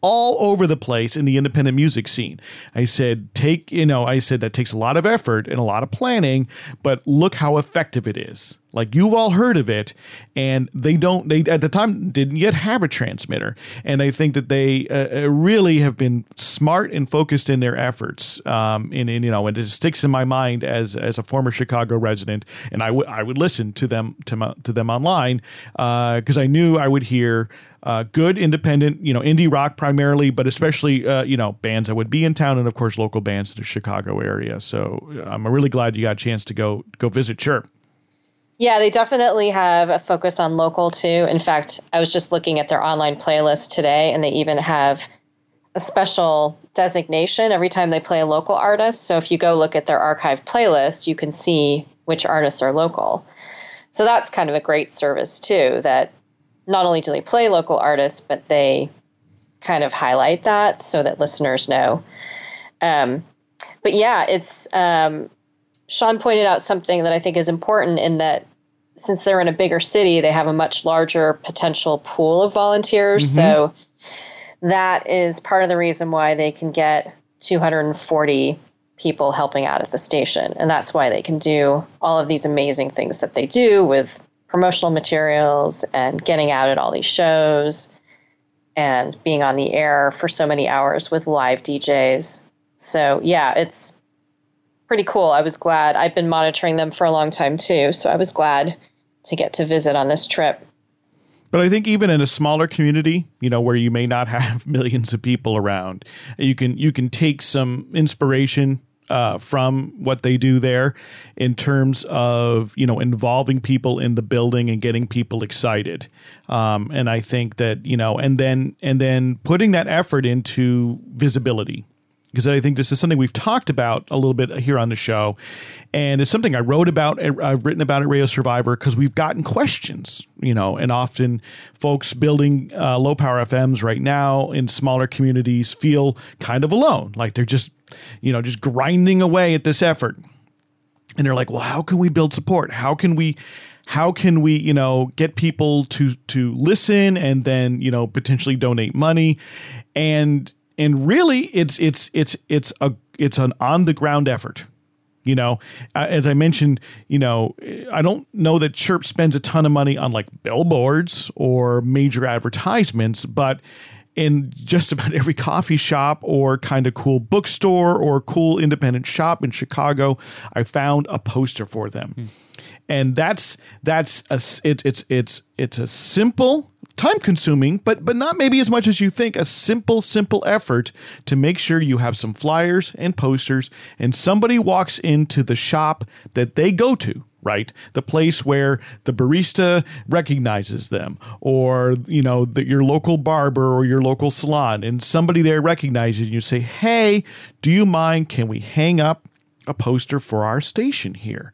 B: all over the place in the independent music scene. I said, take, you know, I said that takes a lot of effort and a lot of planning, but look how effective it is. Like you've all heard of it, and they don't, they at the time didn't yet have a transmitter. And I think that they uh, uh, really have been smart and focused in their efforts. Um, and, and, you know, and it sticks in my mind as, as a former Chicago resident, and I would, I would listen to them, to, my, to them online, because I knew I would hear uh, good independent, you know, indie rock primarily, but especially, uh, you know, bands that would be in town and of course local bands in the Chicago area. So uh, I'm really glad you got a chance to go go visit Chirp.
D: Yeah, they definitely have a focus on local too. In fact, I was just looking at their online playlist today, and they even have a special designation every time they play a local artist. So if you go look at their archive playlist, you can see which artists are local. So that's kind of a great service too, that not only do they play local artists, but they kind of highlight that so that listeners know. Um, but yeah, it's um, Shawn pointed out something that I think is important in that since they're in a bigger city, they have a much larger potential pool of volunteers. So that is part of the reason why they can get 240 people helping out at the station. And that's why they can do all of these amazing things that they do with promotional materials and getting out at all these shows and being on the air for so many hours with live DJs. So, yeah, it's pretty cool. I was glad. I've been monitoring them for a long time too, so I was glad to get to visit on this trip.
B: But I think even in a smaller community, you know, where you may not have millions of people around, you can you can take some inspiration uh, from what they do there in terms of you know involving people in the building and getting people excited. Um, and I think that you know, and then and then putting that effort into visibility because I think this is something we've talked about a little bit here on the show, and it's something I wrote about. I've written about at Radio Survivor because we've gotten questions, you know, and often folks building uh, low power FMs right now in smaller communities feel kind of alone, like they're just, you know, just grinding away at this effort, and they're like, well, how can we build support? How can we? How can we, you know, get people to to listen and then, you know, potentially donate money, and and really it's it's it's it's a it's an on the ground effort you know? Uh, as i mentioned you know i don't know that chirp spends a ton of money on like billboards or major advertisements but in just about every coffee shop or kind of cool bookstore or cool independent shop in chicago i found a poster for them. And that's that's a s- it, it's it's it's a simple time consuming but but not maybe as much as you think. A simple simple effort to make sure you have some flyers and posters and somebody walks into the shop that they go to right? The place where the barista recognizes them or you know the, your local barber or your local salon and somebody there recognizes you say hey do you mind? Can we hang up a poster for our station here.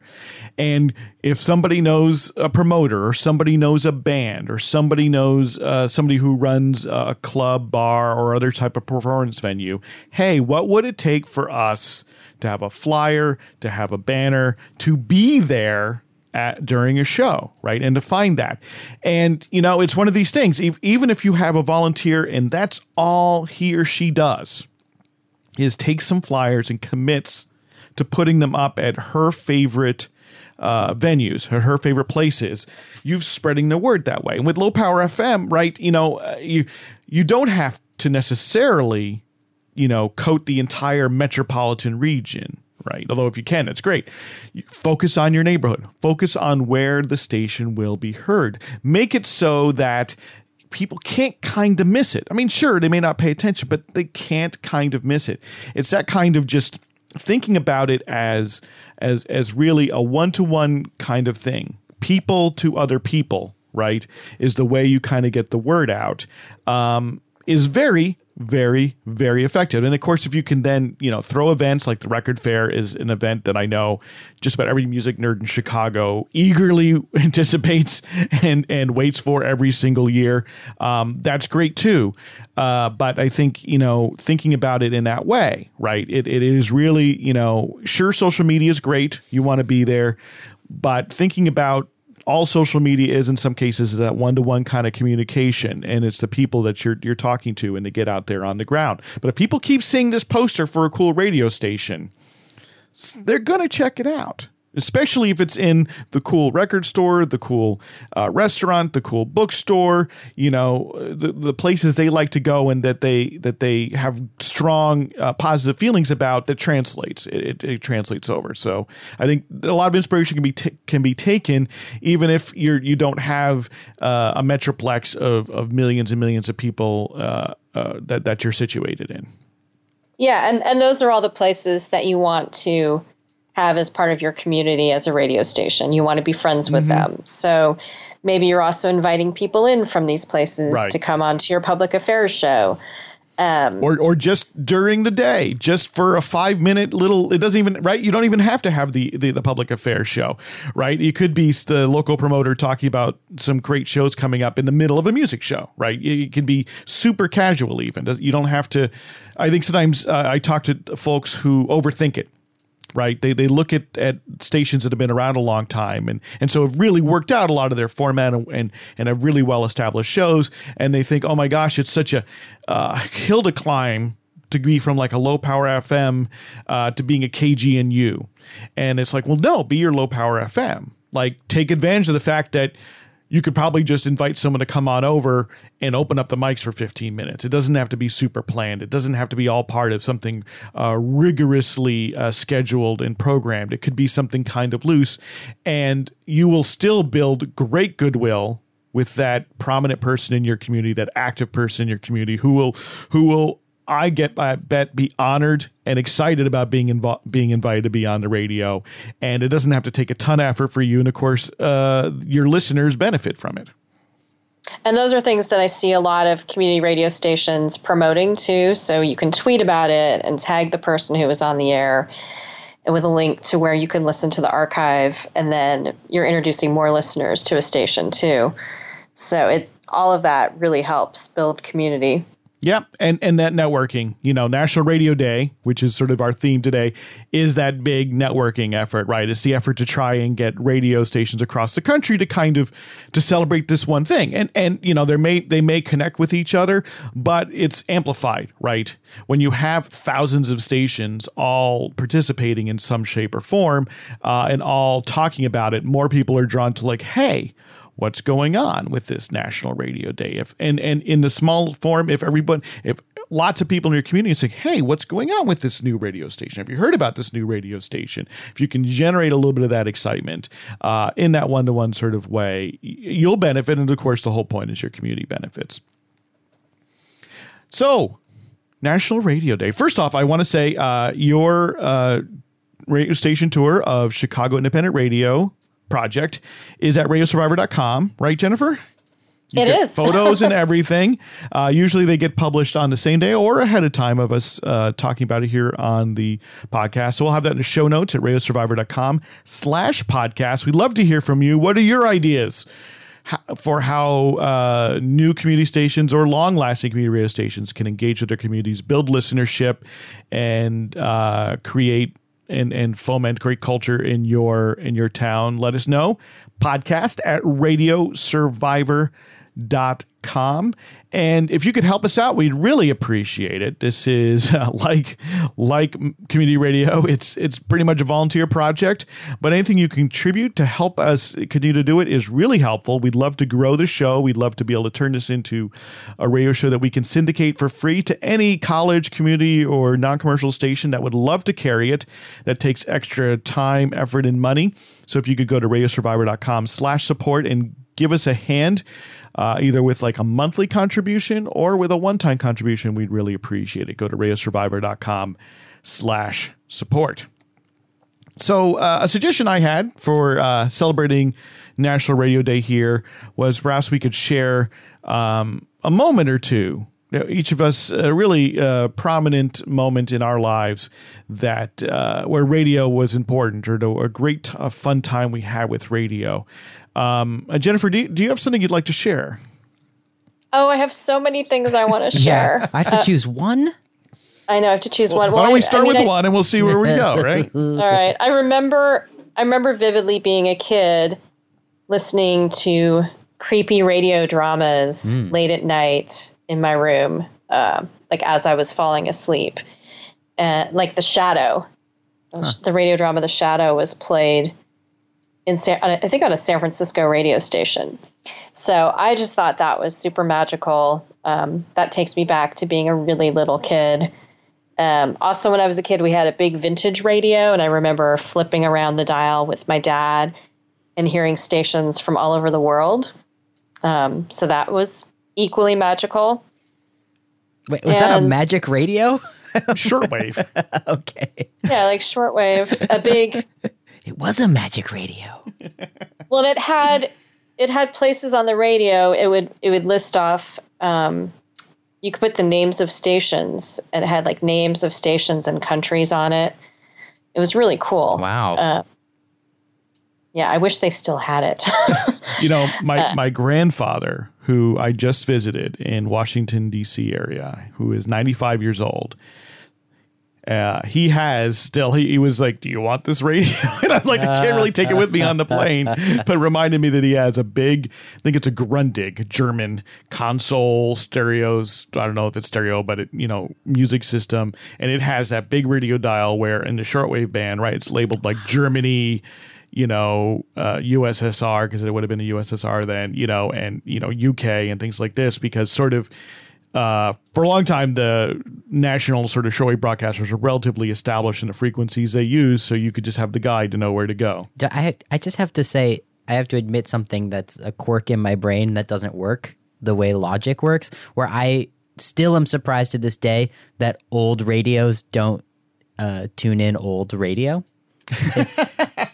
B: And if somebody knows a promoter or somebody knows a band or somebody knows uh, somebody who runs a club, bar, or other type of performance venue, hey, what would it take for us to have a flyer, to have a banner, to be there? At, during a show, right? And to find that. And, you know, it's one of these things, if, even if you have a volunteer and that's all he or she does, is take some flyers and commits to putting them up at her favorite uh, venues, her, her favorite places. You've spreading the word that way. And with low power FM, right? You know, uh, you you don't have to necessarily, you know, coat the entire metropolitan region. Right. Although if you can, that's great. Focus on your neighborhood. Focus on where the station will be heard. Make it so that people can't kind of miss it. I mean, sure, they may not pay attention, but they can't kind of miss it. It's that kind of just thinking about it as as as really a one-to-one kind of thing. People to other people, right? Is the way you kind of get the word out. Um, is very very very effective. And of course if you can then you know throw events like the record fair is an event that i know just about every music nerd in chicago eagerly anticipates and and waits for every single year. Um, that's great too. Uh, but i think you know thinking about it in that way right? It, it is really you know sure social media is great. You want to be there. But thinking about all social media is in some cases that one-to-one kind of communication and it's the people that you're you're talking to and to get out there on the ground. But if people keep seeing this poster for a cool radio station they're going to check it out especially if it's in the cool record store the cool uh, restaurant the cool bookstore you know the, the places they like to go and that they that they have strong uh, positive feelings about that translates it, it, it translates over. So i think a lot of inspiration can be ta- can be taken even if you're you don't have uh, a metroplex of, of millions and millions of people uh, uh, that that you're situated in.
D: Yeah, and, and those are all the places that you want to have as part of your community as a radio station. You want to be friends with them. So maybe you're also inviting people in from these places
B: Right.
D: to come onto your public affairs show. Um,
B: or or just during the day, just for a five minute little. It doesn't even right. You don't even have to have the the, the public affairs show, right? You could be the local promoter talking about some great shows coming up in the middle of a music show, right? It, it can be super casual, even. You don't have to. I think sometimes uh, I talk to folks who overthink it right? They they look at, at stations that have been around a long time and and so have really worked out a lot of their format and and, and have really well established shows, and they think, oh my gosh, it's such a uh, hill to climb to be from like a low power FM uh, to being a KGNU, and it's like, well, no, be your low power FM. Like, take advantage of the fact that you could probably just invite someone to come on over and open up the mics for 15 minutes. It doesn't have to be super planned. It doesn't have to be all part of something uh, rigorously uh, scheduled and programmed. It could be something kind of loose, and you will still build great goodwill with that prominent person in your community, that active person in your community who will who will I get I bet be honored and excited about being invo- being invited to be on the radio, and it doesn't have to take a ton of effort for you, and of course, uh, your listeners benefit from it.
D: And those are things that I see a lot of community radio stations promoting too. So you can tweet about it and tag the person who was on the air with a link to where you can listen to the archive. And then you're introducing more listeners to a station too. So it all of that really helps build community.
B: Yep, and and that networking, you know, National Radio Day, which is sort of our theme today, is that big networking effort, right? It's the effort to try and get radio stations across the country to kind of to celebrate this one thing. And and you know, they may they may connect with each other, but it's amplified, right? When you have thousands of stations all participating in some shape or form, uh, and all talking about it, more people are drawn to like, hey, what's going on with this National Radio Day. If and and in the small form, if everybody, if lots of people in your community say, "Hey, what's going on with this new radio station? Have you heard about this new radio station?" If you can generate a little bit of that excitement uh, in that one-to-one sort of way, you'll benefit, and of course, the whole point is your community benefits. So, National Radio Day. First off, I want to say uh, your uh, radio station tour of Chicago Independent Radio project is at radiosurvivor.com, right, Jennifer?
D: You it is
B: photos and everything. Uh, usually they get published on the same day or ahead of time of us uh, talking about it here on the podcast. So we'll have that in the show notes at radiosurvivor.com slash podcast. We'd love to hear from you. What are your ideas? for how uh, new community stations or long lasting community radio stations can engage with their communities, build listenership, and uh, create and and foment great culture in your in your town, let us know. Podcast at radiosurvivor.com. And if you could help us out, we'd really appreciate it. This is uh, like like community radio. It's it's pretty much a volunteer project, but anything you contribute to help us continue to do it is really helpful. We'd love to grow the show. We'd love to be able to turn this into a radio show that we can syndicate for free to any college, community, or non-commercial station that would love to carry it. That takes extra time, effort, and money. So if you could go to radiosurvivor.com/support and give us a hand uh, either with like a monthly contribution or with a one-time contribution, we'd really appreciate it. Go to radiosurvivor.com slash support. So uh, a suggestion I had for uh, celebrating National Radio Day here was perhaps we could share um, a moment or two each of us a really uh, prominent moment in our lives that uh, where radio was important or a great uh, fun time we had with radio um, uh, Jennifer, do you, do you have something you'd like to share?
D: Oh, I have so many things I want to share.
C: yeah, I have to uh, choose one.
D: I know I have to choose well, one.
B: Why don't we start I mean, with I, one and we'll see where we go, right?
D: All right. I remember I remember vividly being a kid listening to creepy radio dramas mm. late at night in my room, uh, like as I was falling asleep. Uh, like The Shadow. Huh. The radio drama The Shadow was played in San, I think on a San Francisco radio station. So I just thought that was super magical. Um, that takes me back to being a really little kid. Um, also, when I was a kid, we had a big vintage radio, and I remember flipping around the dial with my dad and hearing stations from all over the world. Um, so that was equally magical.
C: Wait, was and, that a magic radio?
B: shortwave.
C: okay.
D: Yeah, like shortwave. A big
C: it was a magic radio.
D: well, it had it had places on the radio. It would it would list off. Um, you could put the names of stations, and it had like names of stations and countries on it. It was really cool.
C: Wow. Uh,
D: yeah, I wish they still had it.
B: you know, my uh, my grandfather, who I just visited in Washington D.C. area, who is 95 years old uh, he has still he, he, was like do you want this radio? And i'm like i can't really take it with me on the plane but reminded me that he has a big i think it's a grundig german console stereos i don't know if it's stereo but it you know music system. And it has that big radio dial where in the shortwave band right it's labeled like germany you know, uh, USSR because it would have been the USSR then, you know, and you know UK and things like this because sort of uh, for a long time, the national sort of showy broadcasters are relatively established in the frequencies they use, so you could just have the guide to know where to go.
C: I I just have to say, I have to admit something that's a quirk in my brain that doesn't work the way logic works, where I still am surprised to this day that old radios don't uh, tune in old radio.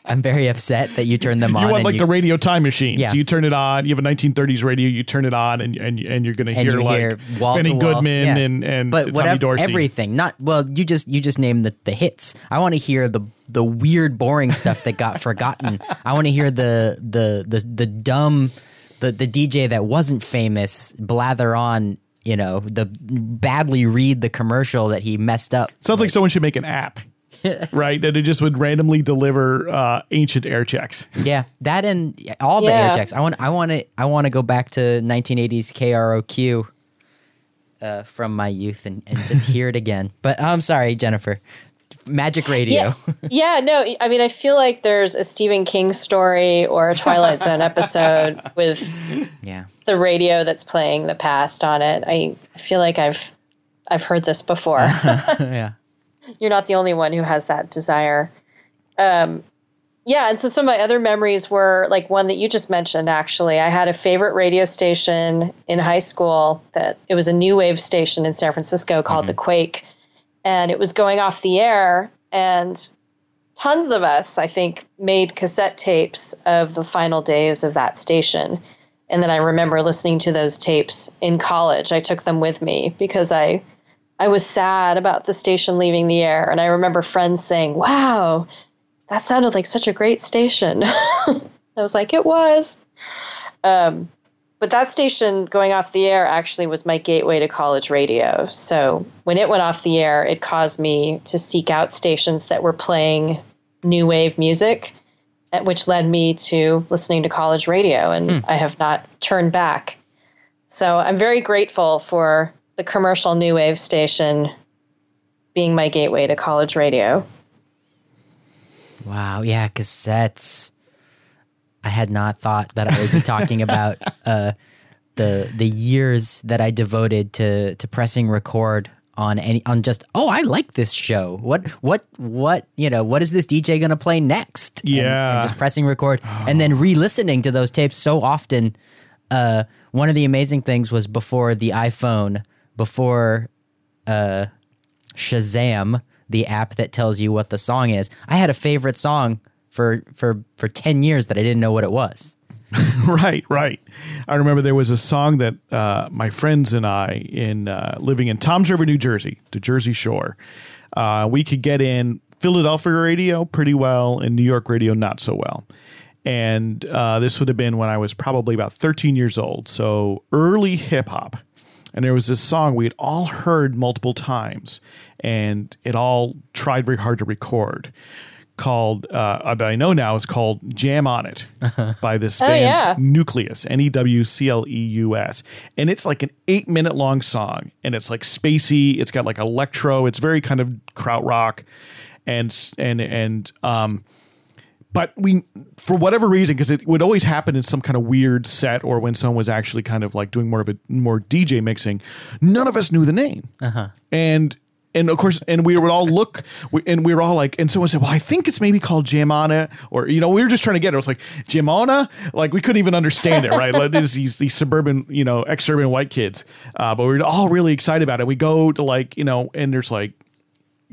C: I'm very upset that you turn them on.
B: You want like you, the radio time machine. Yeah. So you turn it on. You have a 1930s radio. You turn it on, and and, and you're going to hear like hear Benny Goodman yeah. and and
C: but
B: whatever, Dorsey.
C: Everything. Not well. You just you just name the the hits. I want to hear the the weird, boring stuff that got forgotten. I want to hear the the the the dumb the the DJ that wasn't famous blather on you know the badly read the commercial that he messed up.
B: Sounds like someone should make an app, right? That it just would randomly deliver uh, ancient air checks.
C: Yeah, that and all the
D: Yeah.
C: air checks. I want I want to I want to go back to 1980s KROQ uh, from my youth and, and just hear it again. But I'm sorry, Jennifer. Magic Radio.
D: Yeah, yeah, no, I mean, I feel like there's a Stephen King story or a Twilight Zone episode with
C: Yeah.
D: the radio that's playing the past on it. I feel like I've I've heard this before.
C: yeah.
D: You're not the only one who has that desire. Um, yeah, and so some of my other memories were like one that you just mentioned. Actually, I had a favorite radio station in high school that it was a new wave station in San Francisco called the Quake, and it was going off the air. And tons of us, I think, made cassette tapes of the final days of that station. And then I remember listening to those tapes in college. I took them with me because I I was sad about the station leaving the air. And I remember friends saying, Wow, that sounded like such a great station. I was like, It was. Um, but that station going off the air actually was my gateway to college radio. So when it went off the air, it caused me to seek out stations that were playing new wave music, eh, which led me to listening to college radio. And I have not turned back. So I'm very grateful for the commercial new wave station being my gateway to college radio.
C: Wow. Yeah, cassettes. I had not thought that I would be talking about uh, the the years that I devoted to to pressing record on any on just oh I like this show. What what what you know what is this DJ gonna play next? And-
B: Yeah.
C: and, just pressing record and then re-listening to those tapes so often. Uh, one of the amazing things was before the iPhone, before uh, Shazam, the app that tells you what the song is. I had a favorite song for for for 10 years that I didn't know what it was.
B: right, right. I remember there was a song that uh, my friends and I, in uh, living in Toms River, New Jersey, the Jersey Shore, uh, we could get in Philadelphia radio pretty well and New York radio not so well. And uh, this would have been when I was probably about 13 years old. So early hip hop. And there was this song we had all heard multiple times, and it all tried very hard to record. Called uh, that I know now is called "Jam on It" by this band
D: yeah.
B: Newcleus, N E W C L E U S. And it's like an eight minute long song. And it's like spacey. It's got like electro. It's very kind of krautrock. And, and, and, um, but we, for whatever reason, because it would always happen in some kind of weird set or when someone was actually kind of like doing more of a more DJ mixing, none of us knew the name. Uh-huh. And, and of course, and we would all look, we, and we were all like, and someone said, "Well, I think it's maybe called Jamana," or you know, we were just trying to get it. It was like Jamona, like we couldn't even understand it, right? Like these these, these suburban, you know, ex-urban white kids, uh, but we were all really excited about it. We go to like, you know, and there's like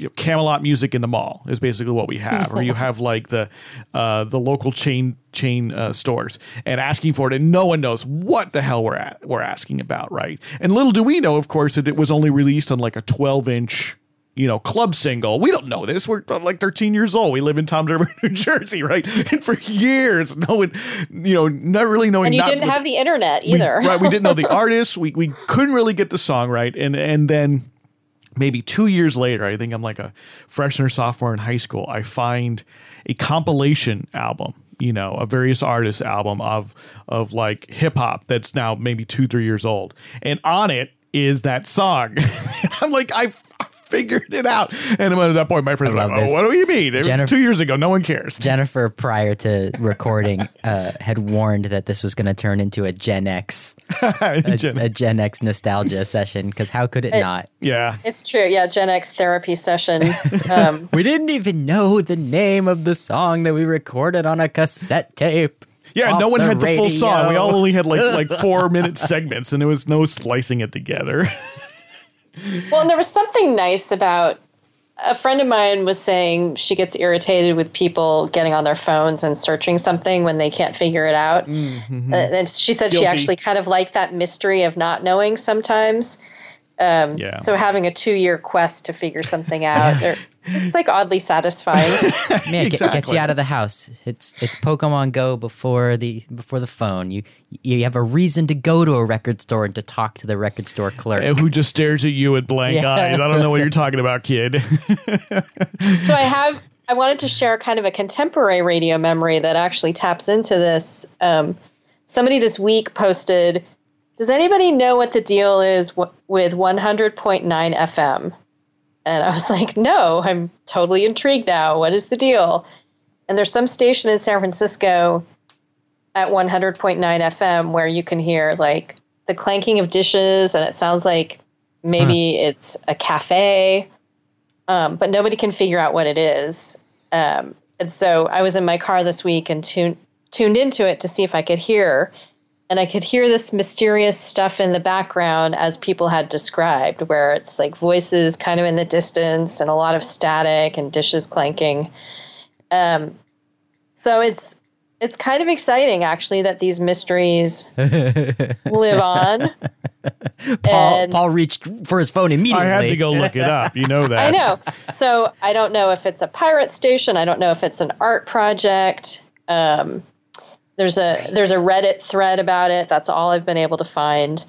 B: you know, Camelot music in the mall is basically what we have, or you have like the uh, the local chain chain uh, stores and asking for it, and no one knows what the hell we're at, we're asking about, right? And little do we know, of course, that it was only released on like a 12 inch. You know, club single. We don't know this. We're like 13 years old. We live in Toms River, New Jersey, right? And for years, no one, you know, not really knowing.
D: And you didn't have the internet
B: we-
D: either.
B: right. We didn't know the artist. We we couldn't really get the song right. And and then maybe two years later, I think I'm like a freshman or sophomore in high school, I find a compilation album, you know, a various artists album of of like hip hop that's now maybe two, three years old. And on it is that song. I'm like, I f- figured it out. And at that point, my friends were like, oh, what do you mean? It was two years ago. No one cares.
C: Jennifer, prior to recording, uh, had warned that this was going to turn into a Gen X, a,
B: Jen-
C: a Gen X nostalgia session. Because how could it not?
B: yeah.
D: It's true. Yeah, Gen X therapy session. Um,
C: We didn't even know the name of the song that we recorded on a cassette tape.
B: Yeah, no one
C: the
B: had the full song. We all only had like like four minute segments, and there was no splicing it together.
D: Well, and there was something nice about a friend of mine was saying she gets irritated with people getting on their phones and searching something when they can't figure it out. Uh, and she said she actually kind of liked that mystery of not knowing sometimes. Um,
B: Yeah.
D: So having a two year quest to figure something out, they're- it's like oddly satisfying.
C: Man, it get- gets you out of the house. It's it's Pokemon Go before the before the phone. You you have a reason to go to a record store and to talk to the record store clerk.
B: Who just stares at you with blank
C: Yeah.
B: eyes? I don't know what you're talking about, kid.
D: so I have I wanted to share kind of a contemporary radio memory that actually taps into this. Um, somebody this week posted, "Does anybody know what the deal is w- with 100.9 FM?" And I was like, "No, I'm totally intrigued now. What is the deal?" And there's some station in San Francisco at 100.9 FM where you can hear like the clanking of dishes, and it sounds like maybe it's a cafe um, but nobody can figure out what it is. Um, and so I was in my car this week and tuned tuned into it to see if I could hear, and I could hear this mysterious stuff in the background as people had described, where it's like voices kind of in the distance and a lot of static and dishes clanking. Um, so it's it's kind of exciting actually that these mysteries live on.
C: Paul
D: and-
C: Paul reached for his phone immediately.
B: I had to go look it up. You know that.
D: I know. So I don't know if it's a pirate station. I don't know if it's an art project. Um, there's a there's a Reddit thread about it. That's all I've been able to find.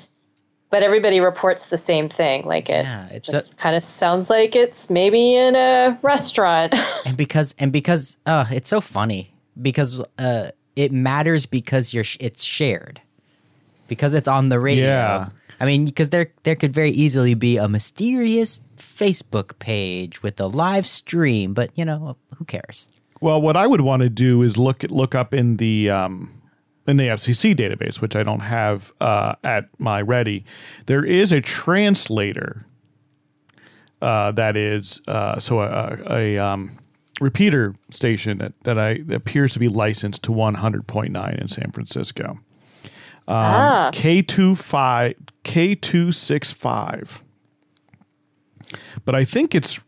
D: But everybody reports the same thing. Like it
C: Yeah, it's
D: just kind of sounds like it's maybe in a restaurant.
C: and because and because uh it's so funny because uh it matters because you're sh- it's shared because it's on the radio
B: Yeah.
C: i mean because there there could very easily be a mysterious facebook page with a live stream but you know who cares
B: Well, what I would want to do is look look up in the um, in the FCC database, which I don't have uh, at my ready. There is a translator uh, that is uh, so a, a um, repeater station that that I that appears to be licensed to one hundred point nine in San Francisco.
D: ah,
B: K two five K two six five. But I think it's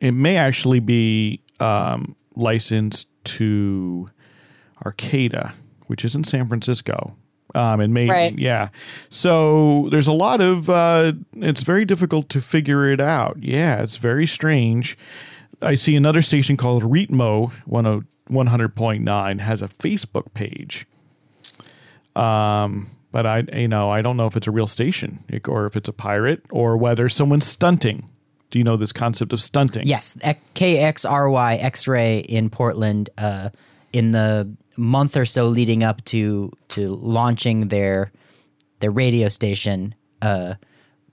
B: it may actually be um, licensed to Arcata, which is in San Francisco. Um, and may
D: Right.
B: yeah. So there's a lot of uh, it's very difficult to figure it out. Yeah, it's very strange. I see another station called Ritmo 10 100.9 has a Facebook page Um, but I, you know, I don't know if it's a real station or if it's a pirate or whether someone's stunting. Do you know this concept of stunting?
C: yes X- kxry x-ray in portland uh in the month or so leading up to to launching their their radio station uh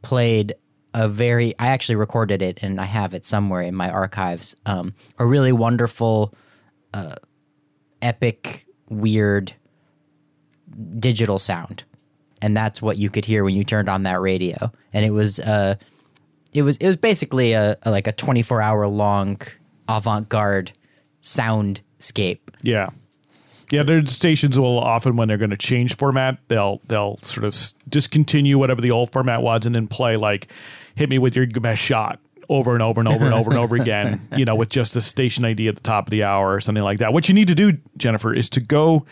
C: played a very i actually recorded it and i have it somewhere in my archives um a really wonderful uh epic weird digital sound and that's what you could hear when you turned on that radio and it was uh it was it was basically a, a like a 24 hour long avant-garde soundscape
B: Yeah. Yeah, there's stations will often when they're going to change format, they'll they'll sort of discontinue whatever the old format was and then play like "Hit Me with Your Best Shot" over and over and over and over and over again. You know, with just the station ID at the top of the hour or something like that. What you need to do, Jennifer, is to go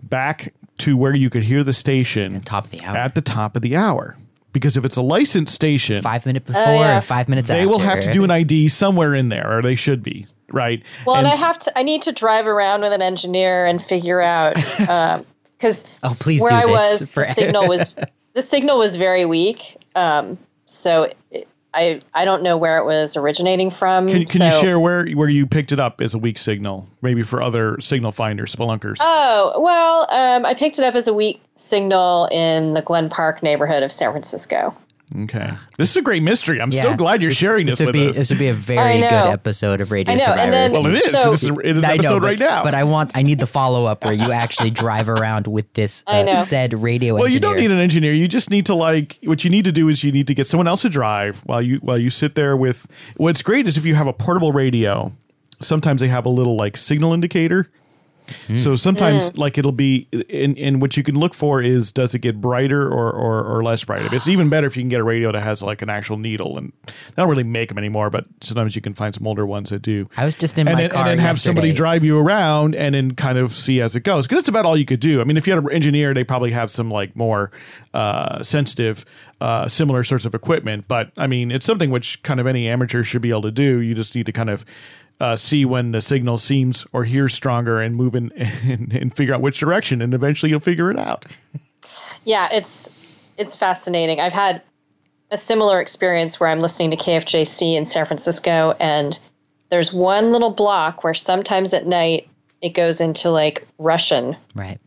B: back to where you could hear the station at the
C: top of the hour.
B: at the top of the hour. Because if it's a licensed station,
C: five minutes before
D: yeah.
C: or five minutes after
B: they
C: after
B: will have to do an ID somewhere in there, or they should be right.
D: well, and, I have to. I need to drive around with an engineer and figure out because
C: oh please
D: where
C: do
D: I
C: this
D: was, the signal was the signal was very weak. Um, so it, I I don't know where it was originating from.
B: Can, can
D: so,
B: you share where where you picked it up as a weak signal, maybe for other signal finders, spelunkers?
D: Oh well, um, I picked it up as a weak signal in the Glen Park neighborhood of San Francisco.
B: Okay, this is a great mystery. I'm
C: Yeah.
B: so glad you're sharing this,
C: would
B: with
C: be
B: us.
C: this would be a very good episode of Radio
D: I know, and
C: Survivor.
D: then-
B: well, it is.
D: So-
B: this is it is
C: I know,
B: episode
C: but,
B: right now.
C: but I want I need the follow up where you actually drive around with this uh, said radio
B: well, you don't need an engineer. You just need to like what you need to do is you need to get someone else to drive while you while you sit there with. What's great is if you have a portable radio. Sometimes they have a little like signal indicator So sometimes, like it'll be, and, and what you can look for is does it get brighter or, or, or less bright? It's even better if you can get a radio that has like an actual needle, and they don't really make them anymore, but sometimes you can find some older ones that do.
C: I was just in
B: and
C: my
B: then,
C: car
B: and then have somebody drive you around and then kind of see as it goes because it's about all you could do. I mean, if you had an engineer, they probably have some like more uh, sensitive, uh, similar sorts of equipment. But I mean, it's something which kind of any amateur should be able to do. You just need to kind of uh, see when the signal seems or hears stronger and move in and, and figure out which direction, and eventually you'll figure it out.
D: Yeah, it's it's fascinating. I've had a similar experience where I'm listening to KFJC in San Francisco, and there's one little block where sometimes at night it goes into like Russian.
C: Right.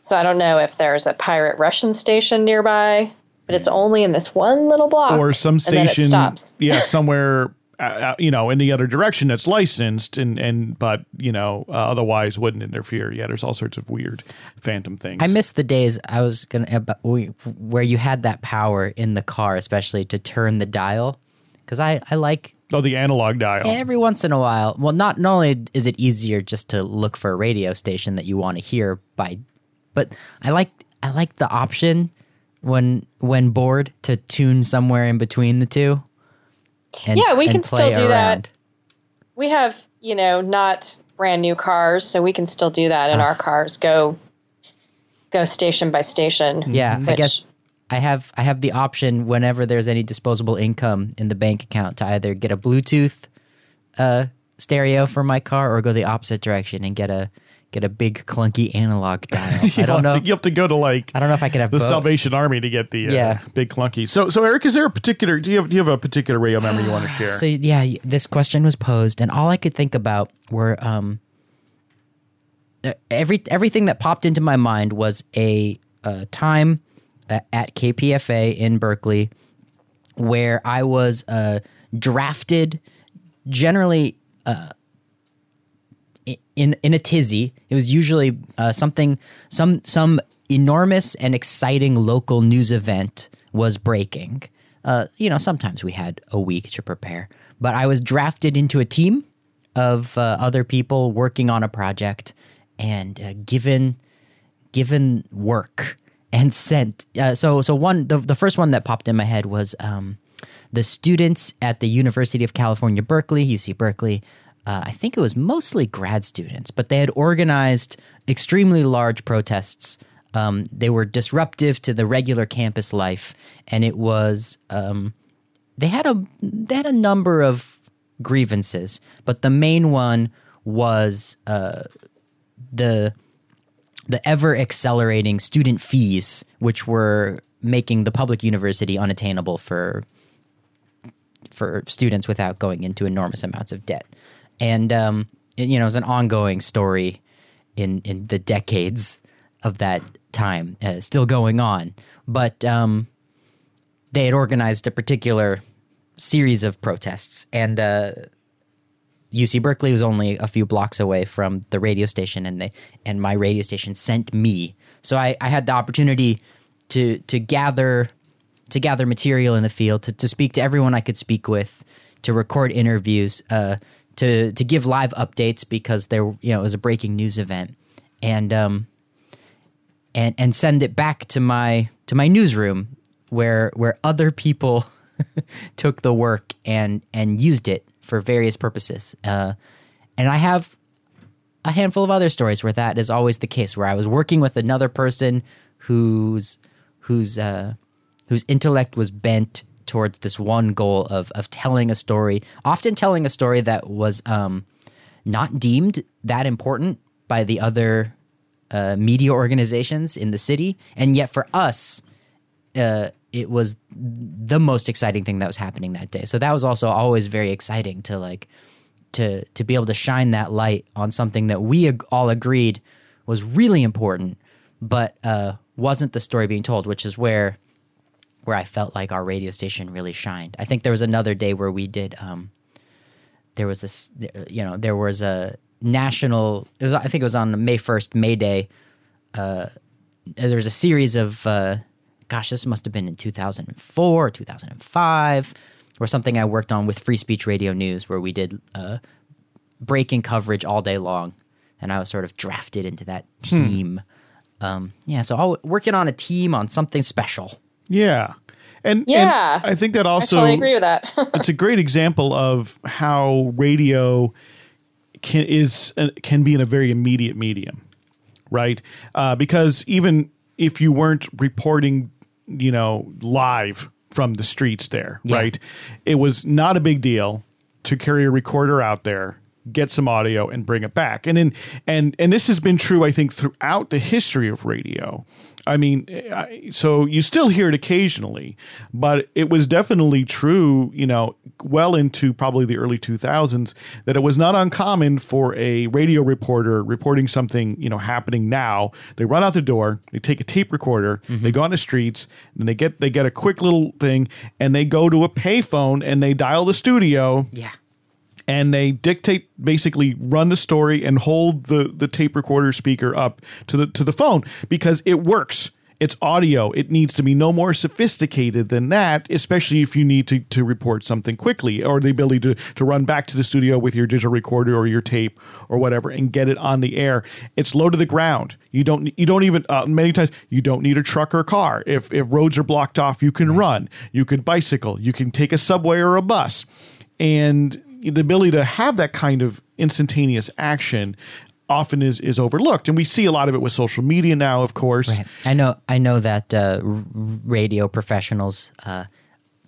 D: So I don't know if there's a pirate Russian station nearby, but it's only in this one little block.
B: or some
D: and then it
B: station,
D: stops.
B: yeah, somewhere. Uh, uh, you know, in the other direction that's licensed, and and but you know, uh, otherwise wouldn't interfere. Yeah, there's all sorts of weird phantom things.
C: I miss the days I was gonna about- where you had that power in the car, especially to turn the dial, because I I like
B: oh the analog dial.
C: every once in a while. Well, not not only is it easier just to look for a radio station that you want to hear by, but I like I like the option when when bored to tune somewhere in between the two. And,
D: Yeah, we can still do that. We have, you know, not brand new cars, so we can still do that in our cars. Go go station by station.
C: Yeah, I guess I have I have the option whenever there's any disposable income in the bank account to either get a Bluetooth uh, stereo for my car or go the opposite direction and get a get a big clunky analog dial. I don't know.
B: To, you have to go to like
C: I don't know if I could have
B: the
C: both.
B: Salvation Army to get the uh,
C: Yeah.
B: big clunky. So, so Eric, is there a particular? Do you have do you have a particular radio memory you want to share?
C: So yeah, this question was posed, and all I could think about were um, uh, every everything that popped into my mind was a, uh time a- at KPFA in Berkeley where I was uh, drafted, generally uh, i- in in a tizzy. It was usually uh, something some some enormous and exciting local news event was breaking. Uh, you know, sometimes we had a week to prepare, but I was drafted into a team of uh, other people working on a project and uh, given given work and sent. Uh, so so one the the first one that popped in my head was um, the students at the University of California, Berkeley, UC Berkeley. Uh, I think it was mostly grad students, but they had organized extremely large protests. Um, they were disruptive to the regular campus life, and it was um, they had a they had a number of grievances, but the main one was uh, the the ever accelerating student fees, which were making the public university unattainable for for students without going into enormous amounts of debt. And um, it, you know, it was an ongoing story in in the decades of that time, uh, still going on. But um, they had organized a particular series of protests, and uh, UC Berkeley was only a few blocks away from the radio station, and they and my radio station sent me. So I, I had the opportunity to to gather to gather material in the field, to, to speak to everyone I could speak with, to record interviews, uh, to to give live updates because there you know it was a breaking news event, and um and and send it back to my to my newsroom where where other people took the work and and used it for various purposes. Uh, and I have a handful of other stories where that is always the case, where I was working with another person whose whose uh, whose intellect was bent towards this one goal of of telling a story, often telling a story that was um, not deemed that important by the other uh, media organizations in the city, and yet for us, uh, it was the most exciting thing that was happening that day. So that was also always very exciting to like to to be able to shine that light on something that we ag- all agreed was really important, but uh, wasn't the story being told, which is where where I felt like our radio station really shined. I think there was another day where we did. Um, there was this, you know, there was a national. It was, I think it was on May first, May Day. Uh, there was a series of, uh, gosh, this must have been in two thousand and four, two thousand and five, or something. I worked on with Free Speech Radio News, where we did uh, breaking coverage all day long and I was sort of drafted into that team. Um, yeah, so I'll, working on a team on something special.
B: Yeah. And, and
D: Yeah.
B: I think that
D: I
B: also
D: totally agree with that.
B: it's a great example of how radio can is uh, can be in a very immediate medium, right? Uh, because even if you weren't reporting, you know, live from the streets there,
C: Yeah.
B: right? It was not a big deal to carry a recorder out there get some audio and bring it back. And in and and this has been true i think throughout the history of radio. I mean I, so you still hear it occasionally but it was definitely true you know well into probably the early 2000s that it was not uncommon for a radio reporter reporting something you know happening now. They run out the door they take a tape recorder mm-hmm. they go on the streets and they get they get a quick little thing and they go to a payphone and they dial the studio
C: Yeah.
B: And they dictate basically run the story and hold the the tape recorder speaker up to the to the phone because it works. It's audio. It needs to be no more sophisticated than that especially if you need to to report something quickly or the ability to to run back to the studio with your digital recorder or your tape or whatever and get it on the air. It's low to the ground. You don't you don't even uh, many times you don't need a truck or car. If if roads are blocked off you can run. You could bicycle. You can take a subway or a bus. And the ability to have that kind of instantaneous action often is is overlooked and we see a lot of it with social media now of course
C: Right. I know. I know that uh, radio professionals uh,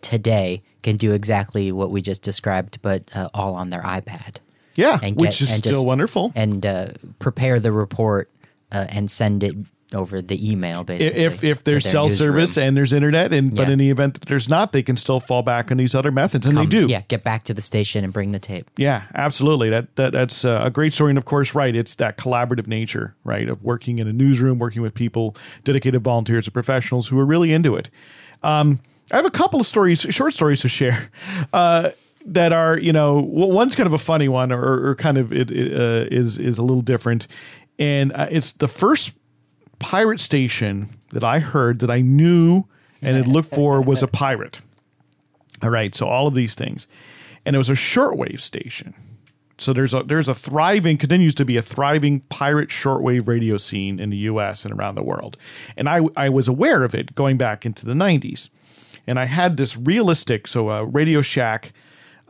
C: today can do exactly what we just described, but uh, all on their iPad.
B: yeah
C: and
B: which is still
C: just-
B: wonderful
C: and uh, prepare the report uh, and send it over the email. Basically,
B: if if there's cell service and there's internet and but
C: Yeah.
B: in the event that there's not they can still fall back on these other methods and
C: Come-
B: they do
C: yeah, get back to the station and bring the tape.
B: Yeah, absolutely. That, that that's uh, a great story, and of course, right? It's that collaborative nature, right, of working in a newsroom, working with people, dedicated volunteers and professionals who are really into it. Um, I have a couple of stories, short stories to share. Uh, that are, you know, one's kind of a funny one, or, or kind of it, it uh, is is a little different, and uh, it's the first pirate station that I heard that I knew and had looked for was a pirate. All right, so all of these things, and it was a shortwave station. So there's a there's a thriving continues to be a thriving pirate shortwave radio scene in the U.S. and around the world, and I I was aware of it going back into the '90s, and I had this realistic so uh, Radio Shack.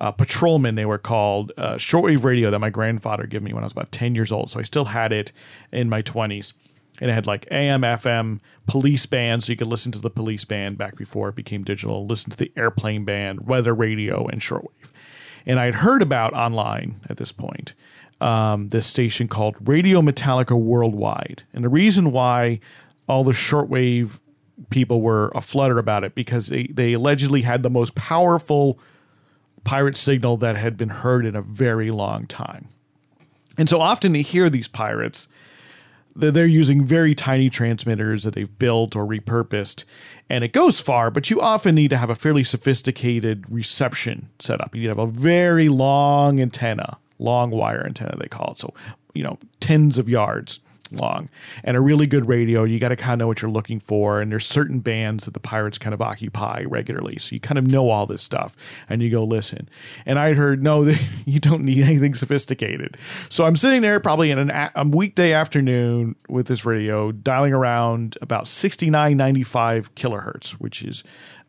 B: Uh, patrolman, they were called uh, shortwave radio that my grandfather gave me when I was about 10 years old. So I still had it in my 20s and it had like AM, FM, police band, so you could listen to the police band back before it became digital, listen to the airplane band, weather radio, and shortwave. And I had heard about online at this point um, this station called Radio Metallica Worldwide. And the reason why all the shortwave people were aflutter about it because they, they allegedly had the most powerful pirate signal that had been heard in a very long time. And so often you hear these pirates they're using very tiny transmitters that they've built or repurposed and it goes far but you often need to have a fairly sophisticated reception setup. You need to have a very long antenna long wire antenna they call it. So you know tens of yards long. And a really good radio you got to kind of know what you're looking for and there's certain bands that the pirates kind of occupy regularly so you kind of know all this stuff and you go listen. And i heard no you don't need anything sophisticated. So i'm sitting there probably in an a a weekday afternoon with this radio dialing around about 6995 kilohertz which is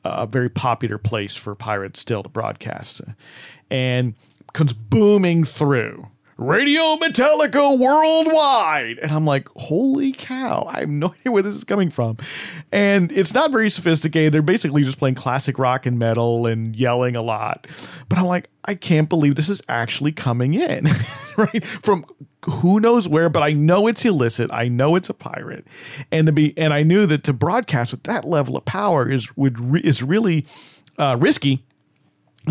B: a very popular place for pirates still to broadcast. And comes booming through Radio Metallica worldwide. And I'm like, holy cow, I have no idea where this is coming from. And it's not very sophisticated. They're basically just playing classic rock and metal and yelling a lot. But I'm like, I can't believe this is actually coming in, right? From who knows where, but I know it's illicit. I know it's a pirate. And to be, and I knew that to broadcast with that level of power is, would, is really uh, risky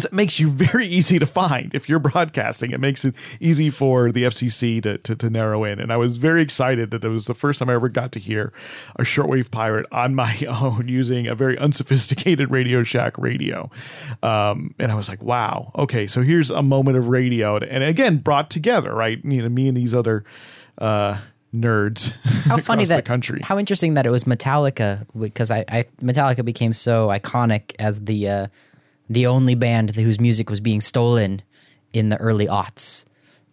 B: it makes you very easy to find if you're broadcasting. It makes it easy for the FCC to, to, to narrow in. And I was very excited that it was the first time I ever got to hear a shortwave pirate on my own using a very unsophisticated Radio Shack radio. Um, and I was like, wow, okay, so here's a moment of radio. And again, brought together, right? You know, me and these other uh, nerds
C: How funny
B: across
C: that
B: the country.
C: How interesting that it was Metallica because I, I Metallica became so iconic as the uh, the only band whose music was being stolen in the early aughts.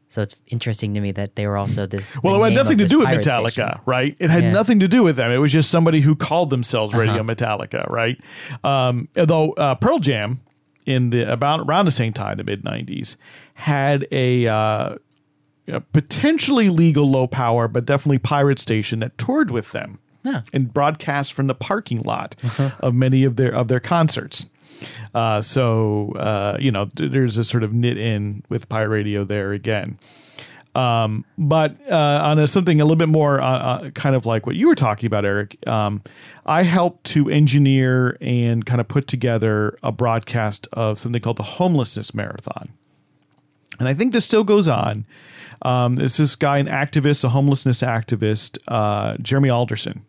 C: So it's interesting to me that they were also this.
B: Well, it had nothing to do with Metallica,
C: station.
B: right? It had
C: Yeah. Uh-huh.
B: nothing to do with them. It was just somebody who called themselves Radio Metallica, right? Um, although uh, Pearl Jam, in the about around the same time, the mid '90s, had a, uh, a potentially legal low power, but definitely pirate station that toured with them
C: Yeah.
B: and broadcast from the parking lot
C: Uh-huh.
B: of many of their of their concerts. Uh, so uh, you know, th- there's a sort of knit in with pirate radio there again. Um, but uh, on a, something a little bit more uh, uh, kind of like what you were talking about, Eric, um, I helped to engineer and kind of put together a broadcast of something called the Homelessness Marathon. And I think this still goes on. Um, there's this guy, an activist, a homelessness activist, uh, Jeremy Alderson,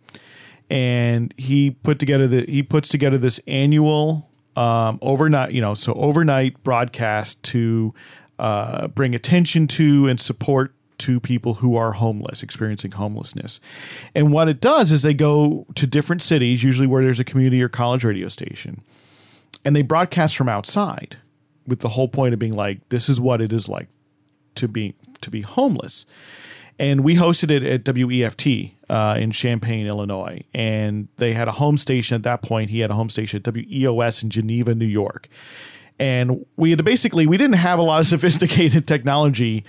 B: and he put together the he puts together this annual um, overnight, you know, so overnight broadcast to uh, bring attention to and support to people who are homeless, experiencing homelessness. And what it does is they go to different cities, usually where there's a community or college radio station, and they broadcast from outside with the whole point of being like, this is what it is like to be to be homeless. And we hosted it at WEFT uh, in Champaign, Illinois, and they had a home station at that point. He had a home station at WEOS in Geneva, New York, and we had basically we didn't have a lot of sophisticated technology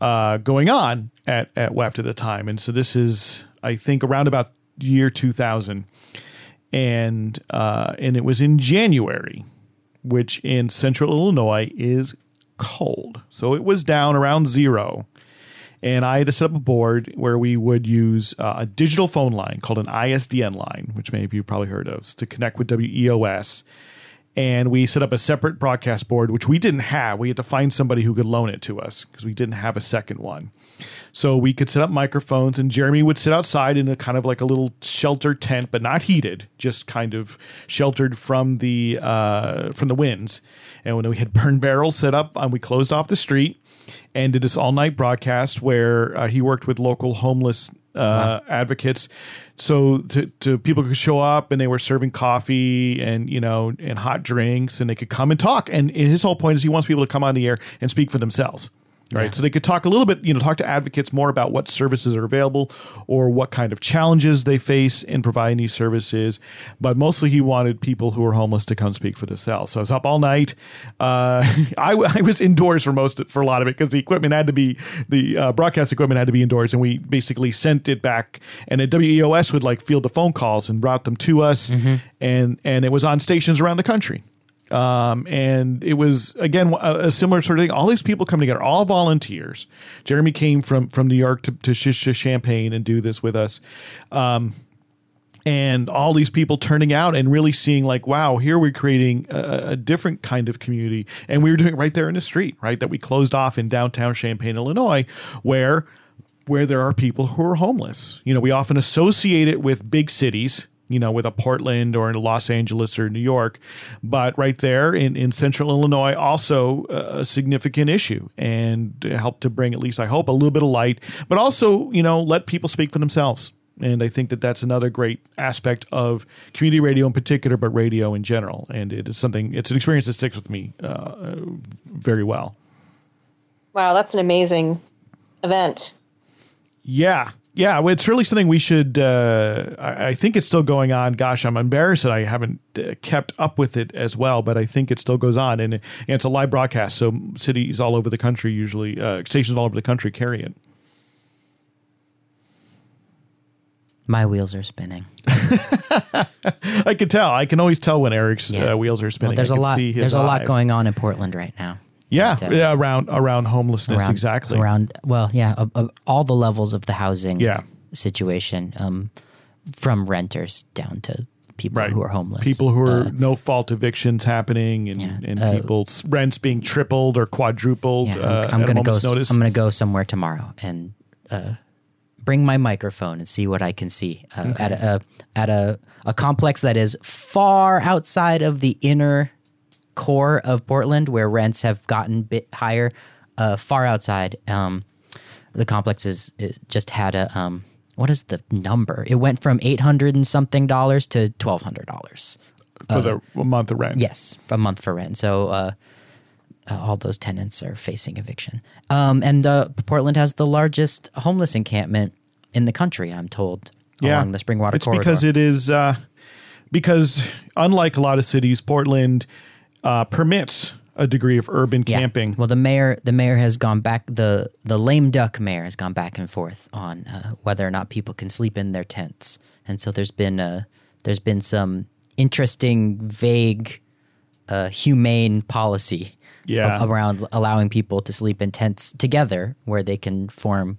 B: uh, going on at at WEFT at the time, and so this is I think around about year two thousand, and uh, and it was in January, which in central Illinois is cold. So it was down around zero. And I had to set up a board where we would use uh, a digital phone line called an ISDN line, which many of you probably heard of, to connect with WEOS. And we set up a separate broadcast board, which we didn't have. We had to find somebody who could loan it to us because we didn't have a second one. So we could set up microphones, and Jeremy would sit outside in a kind of like a little shelter tent, but not heated, just kind of sheltered from the uh, from the winds. And when we had burn barrels set up, and we closed off the street and did this all night broadcast where uh, he worked with local homeless uh, advocates. So to, to people could show up and they were serving coffee and you know and hot drinks and they could come and talk. And his whole point is he wants people to come on the air and speak for themselves. Right. So they could talk a little bit, you know, talk to advocates more about what services are available or what kind of challenges they face in providing these services. But mostly he wanted people who were homeless to come speak for themselves. So I was up all night. Uh, I, I was indoors for most, for a lot of it because the equipment had to be, the uh, broadcast equipment had to be indoors. And we basically sent it back. And at WEOS would like field the phone calls and route them to us. And, and it was on stations around the country. Um, and it was again a, a similar sort of thing. All these people come together, all volunteers. Jeremy came from from New York to to, to Champaign and do this with us. Um, and all these people turning out and really seeing like wow here we're creating a, a different kind of community and we were doing it right there in the street right that we closed off in downtown champaign illinois where where there are people who are homeless you know we often associate it with big cities you know, with a Portland or in Los Angeles or New York, but right there in, in central Illinois, also a significant issue and help to bring at least, I hope, a little bit of light, but also, you know, let people speak for themselves. And I think that that's another great aspect of community radio in particular, but radio in general. And it is something, it's an experience that sticks with me uh, very well.
D: Wow, that's an amazing event.
B: Yeah. Yeah, it's really something we should. Uh, I, I think it's still going on. Gosh, I'm embarrassed that I haven't uh, kept up with it as well, but I think it still goes on, and, and it's a live broadcast. So cities all over the country, usually uh, stations all over the country, carry it.
C: My wheels are spinning.
B: I can tell. I can always tell when Eric's
C: Yeah.
B: uh, wheels are spinning.
C: Well, there's
B: I
C: a lot. There's a lot going on in Portland right now.
B: Yeah,
C: But, uh,
B: yeah, around around homelessness,
C: around
B: exactly.
C: around well yeah uh, uh, all the levels of the housing
B: Yeah.
C: situation um from renters down to people
B: right.
C: who are homeless
B: people who are
C: Uh,
B: no fault evictions happening, and,
C: Yeah.
B: and
C: Uh,
B: people's rents being tripled or quadrupled.
C: yeah,
B: uh,
C: I'm, I'm gonna go
B: notice.
C: I'm gonna go somewhere tomorrow and uh bring my microphone and see what I can see uh, at a, at a a complex that is far outside of the inner core of Portland where rents have gotten a bit higher uh far outside um the complex is, is just had a um what is the number it went from 800 and something dollars to 1200 dollars
B: for the month of rent.
C: yes a month for rent so uh uh, all those tenants are facing eviction. Um, and uh, Portland has the largest homeless encampment in the country. I'm told along the Springwater
B: it's
C: corridor.
B: because it is uh, because unlike a lot of cities, Portland uh, permits a degree of urban
C: Yeah.
B: camping.
C: Well, the mayor, the mayor has gone back. the The lame duck mayor has gone back and forth on uh, whether or not people can sleep in their tents, and so there's been uh, there's been some interesting, vague, uh, humane policy
B: Yeah.
C: a- around allowing people to sleep in tents together, where they can form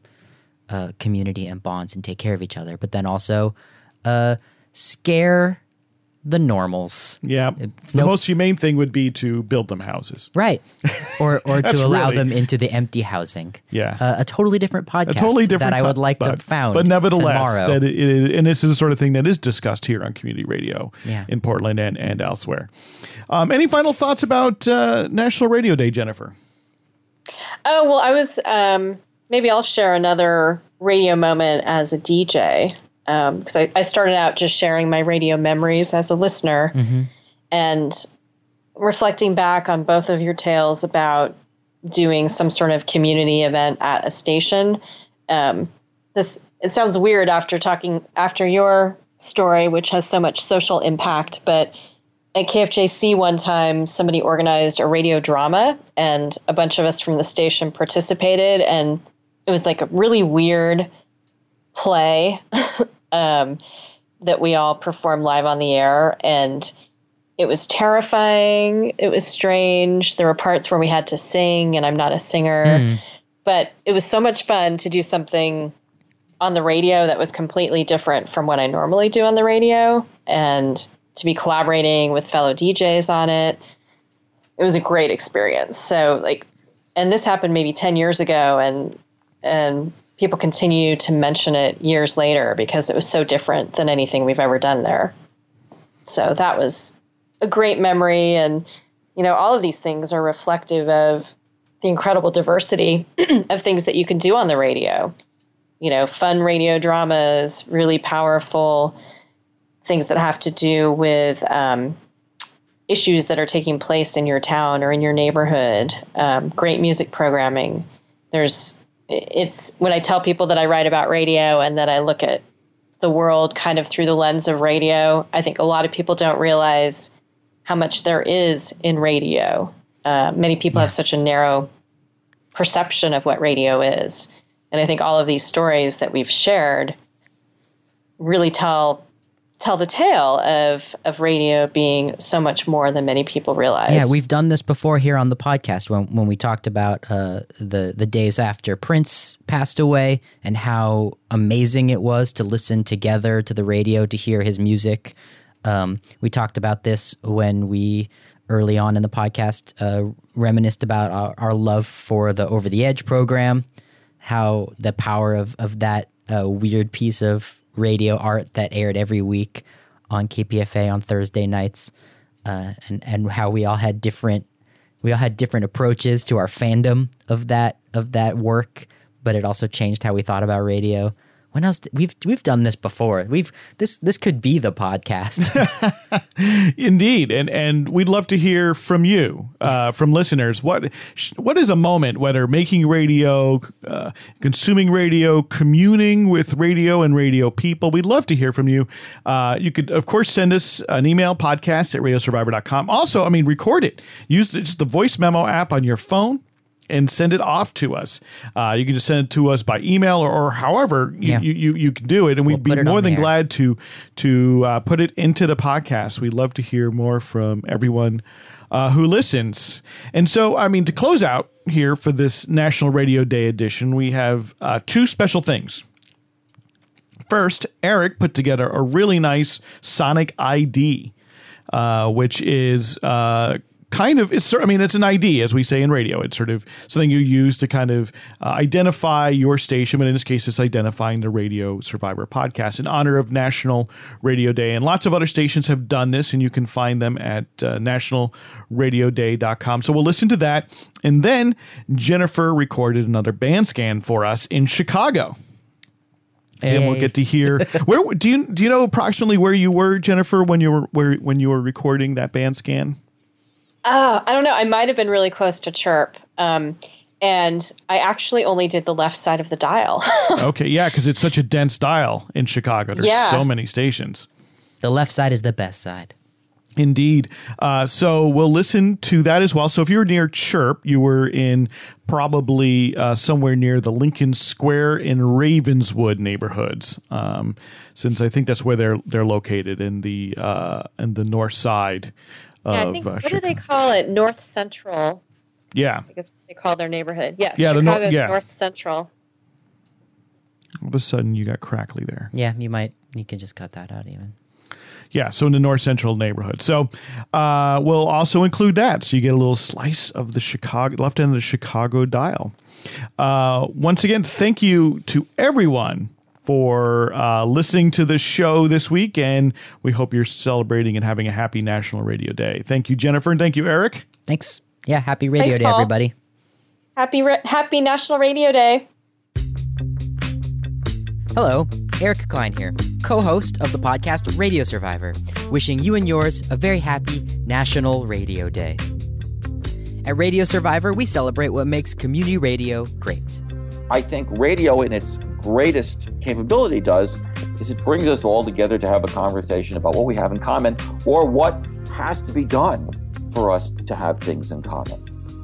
C: a community and bonds and take care of each other, but then also uh, scare the normals.
B: Yeah,
C: It's
B: the
C: no-
B: most humane thing would be to build them houses.
C: Right. Or or to allow
B: really-
C: them into the empty housing.
B: Yeah.
C: Uh, a totally different podcast
B: a totally different
C: that I would like
B: but,
C: to found.
B: but nevertheless
C: tomorrow.
B: that it, it- and this is the sort of thing that is discussed here on community radio
C: Yeah.
B: in portland and, and elsewhere um, any final thoughts about uh, national radio day jennifer
D: Oh well, I was um, maybe I'll share another radio moment as a DJ because I, I started out just sharing my radio memories as a listener, and reflecting back on both of your tales about doing some sort of community event at a station. Um, this it sounds weird after talking after your story, which has so much social impact, but at KFJC one time, somebody organized a radio drama, and a bunch of us from the station participated, and it was like a really weird play um, that we all performed live on the air, and it was terrifying. It was strange. There were parts where we had to sing, and I'm not a singer, but it was so much fun to do something on the radio that was completely different from what I normally do on the radio and to be collaborating with fellow DJs on it. It was a great experience. So like and this happened maybe 10 years ago and and people continue to mention it years later because it was so different than anything we've ever done there. So that was a great memory and you know all of these things are reflective of the incredible diversity of things that you can do on the radio you know, fun radio dramas, really powerful things that have to do with um, issues that are taking place in your town or in your neighborhood. Um, great music programming. There's, it's when I tell people that I write about radio and that I look at the world kind of through the lens of radio. I think a lot of people don't realize how much there is in radio. Uh, many people have such a narrow perception of what radio is. And I think all of these stories that we've shared really tell tell the tale of of radio being so much more than many people realize.
C: Yeah, we've done this before here on the podcast when when we talked about uh, the the days after Prince passed away and how amazing it was to listen together to the radio to hear his music. Um, we talked about this when we early on in the podcast uh, reminisced about our, our love for the Over the Edge program, how the power of of that uh, weird piece of radio art that aired every week on KPFA on Thursday nights uh, and and how we all had different we all had different approaches to our fandom of that of that work, but it also changed how we thought about radio. When else we've we've done this before? We've this this could be the podcast.
B: Indeed, and and we'd love to hear from you, uh, from listeners. What what is a moment, whether making radio, uh, consuming radio, communing with radio and radio people? We'd love to hear from you. Uh, you could, of course, send us an email podcast at radiosurvivor.com. Also, I mean, record it. Use the, just the voice memo app on your phone. And send it off to us. Uh, you can just send it to us by email or, or however you,
C: Yeah.
B: you, you, you can do it, and we'd be more than glad to to uh, put it into the podcast. We'd love to hear more from everyone uh, who listens. And so, I mean, to close out here for this National Radio Day edition, we have uh, two special things. First, Eric put together a really nice Sonic ID, uh, which is uh, kind of it's. I mean, it's an ID, as we say in radio. It's sort of something you use to kind of uh, identify your station, but in this case, it's identifying the Radio Survivor podcast in honor of National Radio Day. And lots of other stations have done this, and you can find them at uh, nationalradioday.com. So we'll listen to that, and then Jennifer recorded another band scan for us in Chicago and we'll get to hear where do you do you know approximately where you were Jennifer when you were where when you were recording that band scan
D: Oh, I don't know. I might have been really close to chirp. Um, and I actually only did the left side of the dial.
B: okay, yeah, because it's such a dense dial in Chicago. There's
D: Yeah.
B: so many stations.
C: The left side is the best side.
B: Indeed. Uh, so we'll listen to that as well. So if you were near Chirp, you were in probably uh, somewhere near the Lincoln Square and Ravenswood neighborhoods, um, since I think that's where they're they're located in the uh, in the north side of
D: Yeah, I think,
B: uh,
D: what do they call it? North Central.
B: Yeah.
D: I guess what they call their neighborhood. Yes,
B: Yeah, the nor- yeah.
D: North Central.
B: All of a sudden, you got crackly there.
C: Yeah, you might. You can just cut that out even.
B: Yeah, so in the north central neighborhood. So uh, we'll also include that. So you get a little slice of the Chicago left end of the Chicago dial. Uh, once again, thank you to everyone for uh, listening to the show this week, and we hope you're celebrating and having a happy National Radio Day. Thank you, Jennifer, and thank you, Eric.
C: Thanks. Yeah, happy radio
D: Thanks,
C: day,
D: Paul.
C: everybody.
D: Happy Ra- Happy National Radio Day.
C: Hello, Eric Klein here, co host of the podcast Radio Survivor, wishing you and yours a very happy National Radio Day. At Radio Survivor, we celebrate what makes community radio great.
F: I think radio, in its greatest capability, does is it brings us all together to have a conversation about what we have in common or what has to be done for us to have things in common.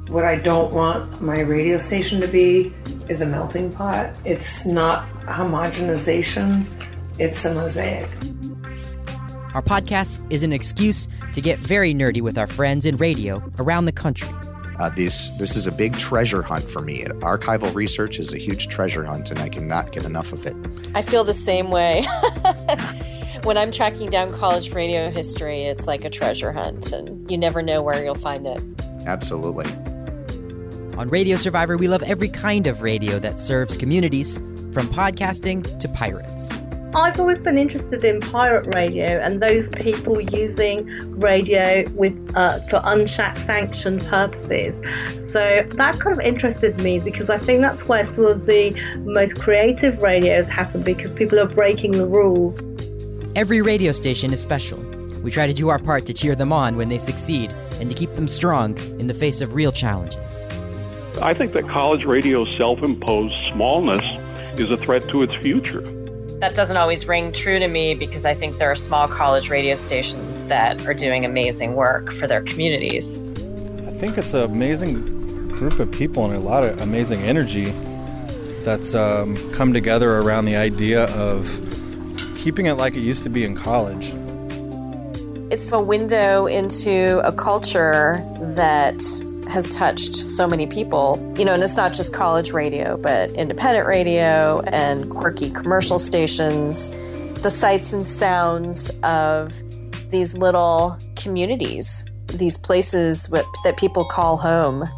G: What I don't want my radio station to be is a melting pot. It's not homogenization, it's a mosaic.
C: Our podcast is an excuse to get very nerdy with our friends in radio around the country.
H: Uh, this this is a big treasure hunt for me. Archival research is a huge treasure hunt, and I cannot get enough of it.
D: I feel the same way. when I'm tracking down college radio history, it's like a treasure hunt, and you never know where you'll find it.
H: Absolutely.
C: On Radio Survivor, we love every kind of radio that serves communities, from podcasting to pirates.
I: I've always been interested in pirate radio and those people using radio with uh, for unsanctioned purposes. So that kind of interested me because I think that's where some of the most creative radios happen because people are breaking the rules.
C: Every radio station is special. We try to do our part to cheer them on when they succeed and to keep them strong in the face of real challenges.
J: I think that college radio's self imposed smallness is a threat to its future.
D: That doesn't always ring true to me because I think there are small college radio stations that are doing amazing work for their communities.
K: I think it's an amazing group of people and a lot of amazing energy that's um, come together around the idea of keeping it like it used to be in college.
D: It's a window into a culture that has touched so many people. You know, and it's not just college radio, but independent radio and quirky commercial stations, the sights and sounds of these little communities, these places what, that people call home.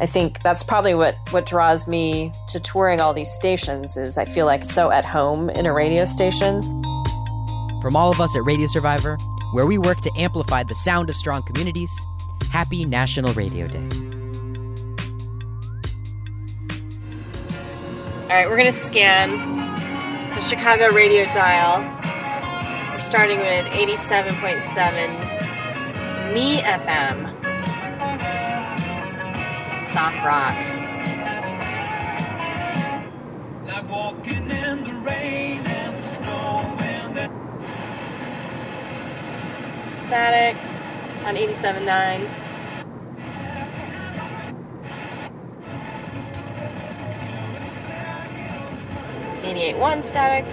D: I think that's probably what, what draws me to touring all these stations is I feel like so at home in a radio station.
C: From all of us at Radio Survivor, where we work to amplify the sound of strong communities, happy National Radio Day.
D: All right, we're going to scan the Chicago radio dial. We're starting with 87.7 Me FM. Soft rock.
L: Like walking in the rain and the snow and the
D: Static on 87.9. Eighty-eight one static.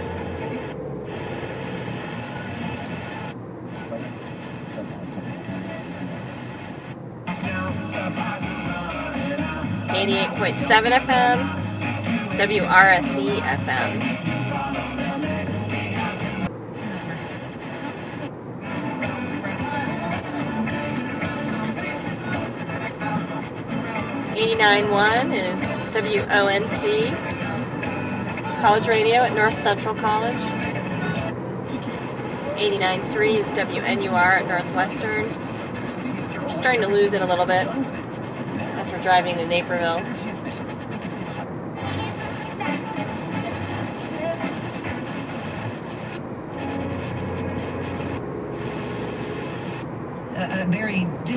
D: Eighty-eight point seven FM. WRSC FM. Eighty-nine one is WONC. College Radio at North Central College. 89.3 is WNUR at Northwestern. We're starting to lose it a little bit as we're driving to Naperville.
G: Uh,
M: a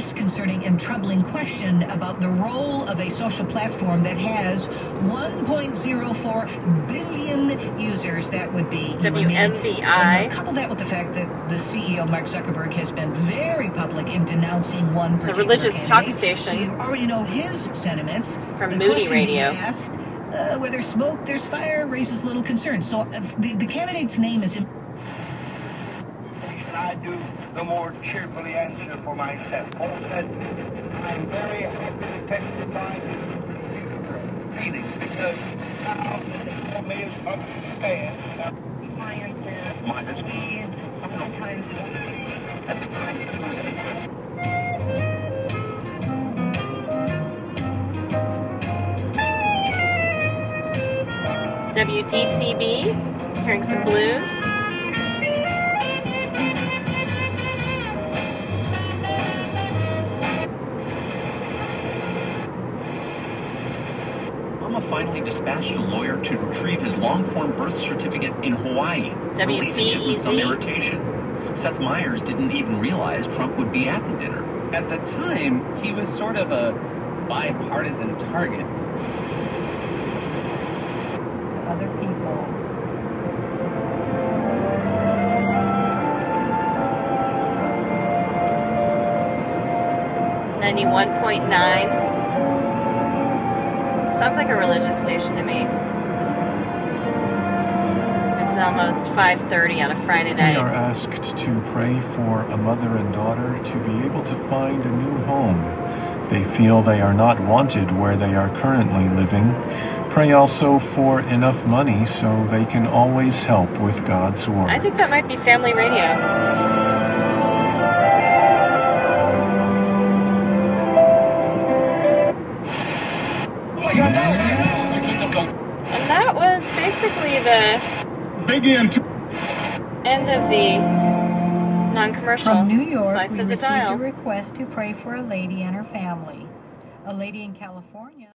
M: very disconcerting and troubling question about the role of a social platform that has 1.04 billion users. That would be you and me. WMBI. Couple that with the fact that the CEO Mark Zuckerberg has been very public in denouncing one.
N: It's a religious talk station.
M: So you already know his sentiments.
N: From
M: The
N: Moody Radio.
M: Asked, uh, where there's smoke, there's fire, raises little concern. So uh, the, the candidate's name is. in-
L: should I do the more cheerfully answer for myself? Paul said, I'm very happy to testify to feelings because now for me is understand that my understanding sometimes at times
N: WDCB, hearing some blues.
O: Dispatched a lawyer to retrieve his long-form birth certificate in Hawaii, releasing it with some irritation. Seth Meyers didn't even realize Trump would be at the dinner.
P: At the time, he was sort of a bipartisan target.
Q: to other people.
N: Ninety-one point nine. Sounds like a religious station to me. It's almost five thirty on a Friday night.
R: We are asked to pray for a mother and daughter to be able to find a new home. They feel they are not wanted where they are currently living. Pray also for enough money so they can always help with God's work.
N: I think that might be family radio. End of the non-commercial
Q: From New York,
N: slice
Q: we
N: of the
Q: received
N: dial.
Q: a request to pray for a lady and her family. A lady in California.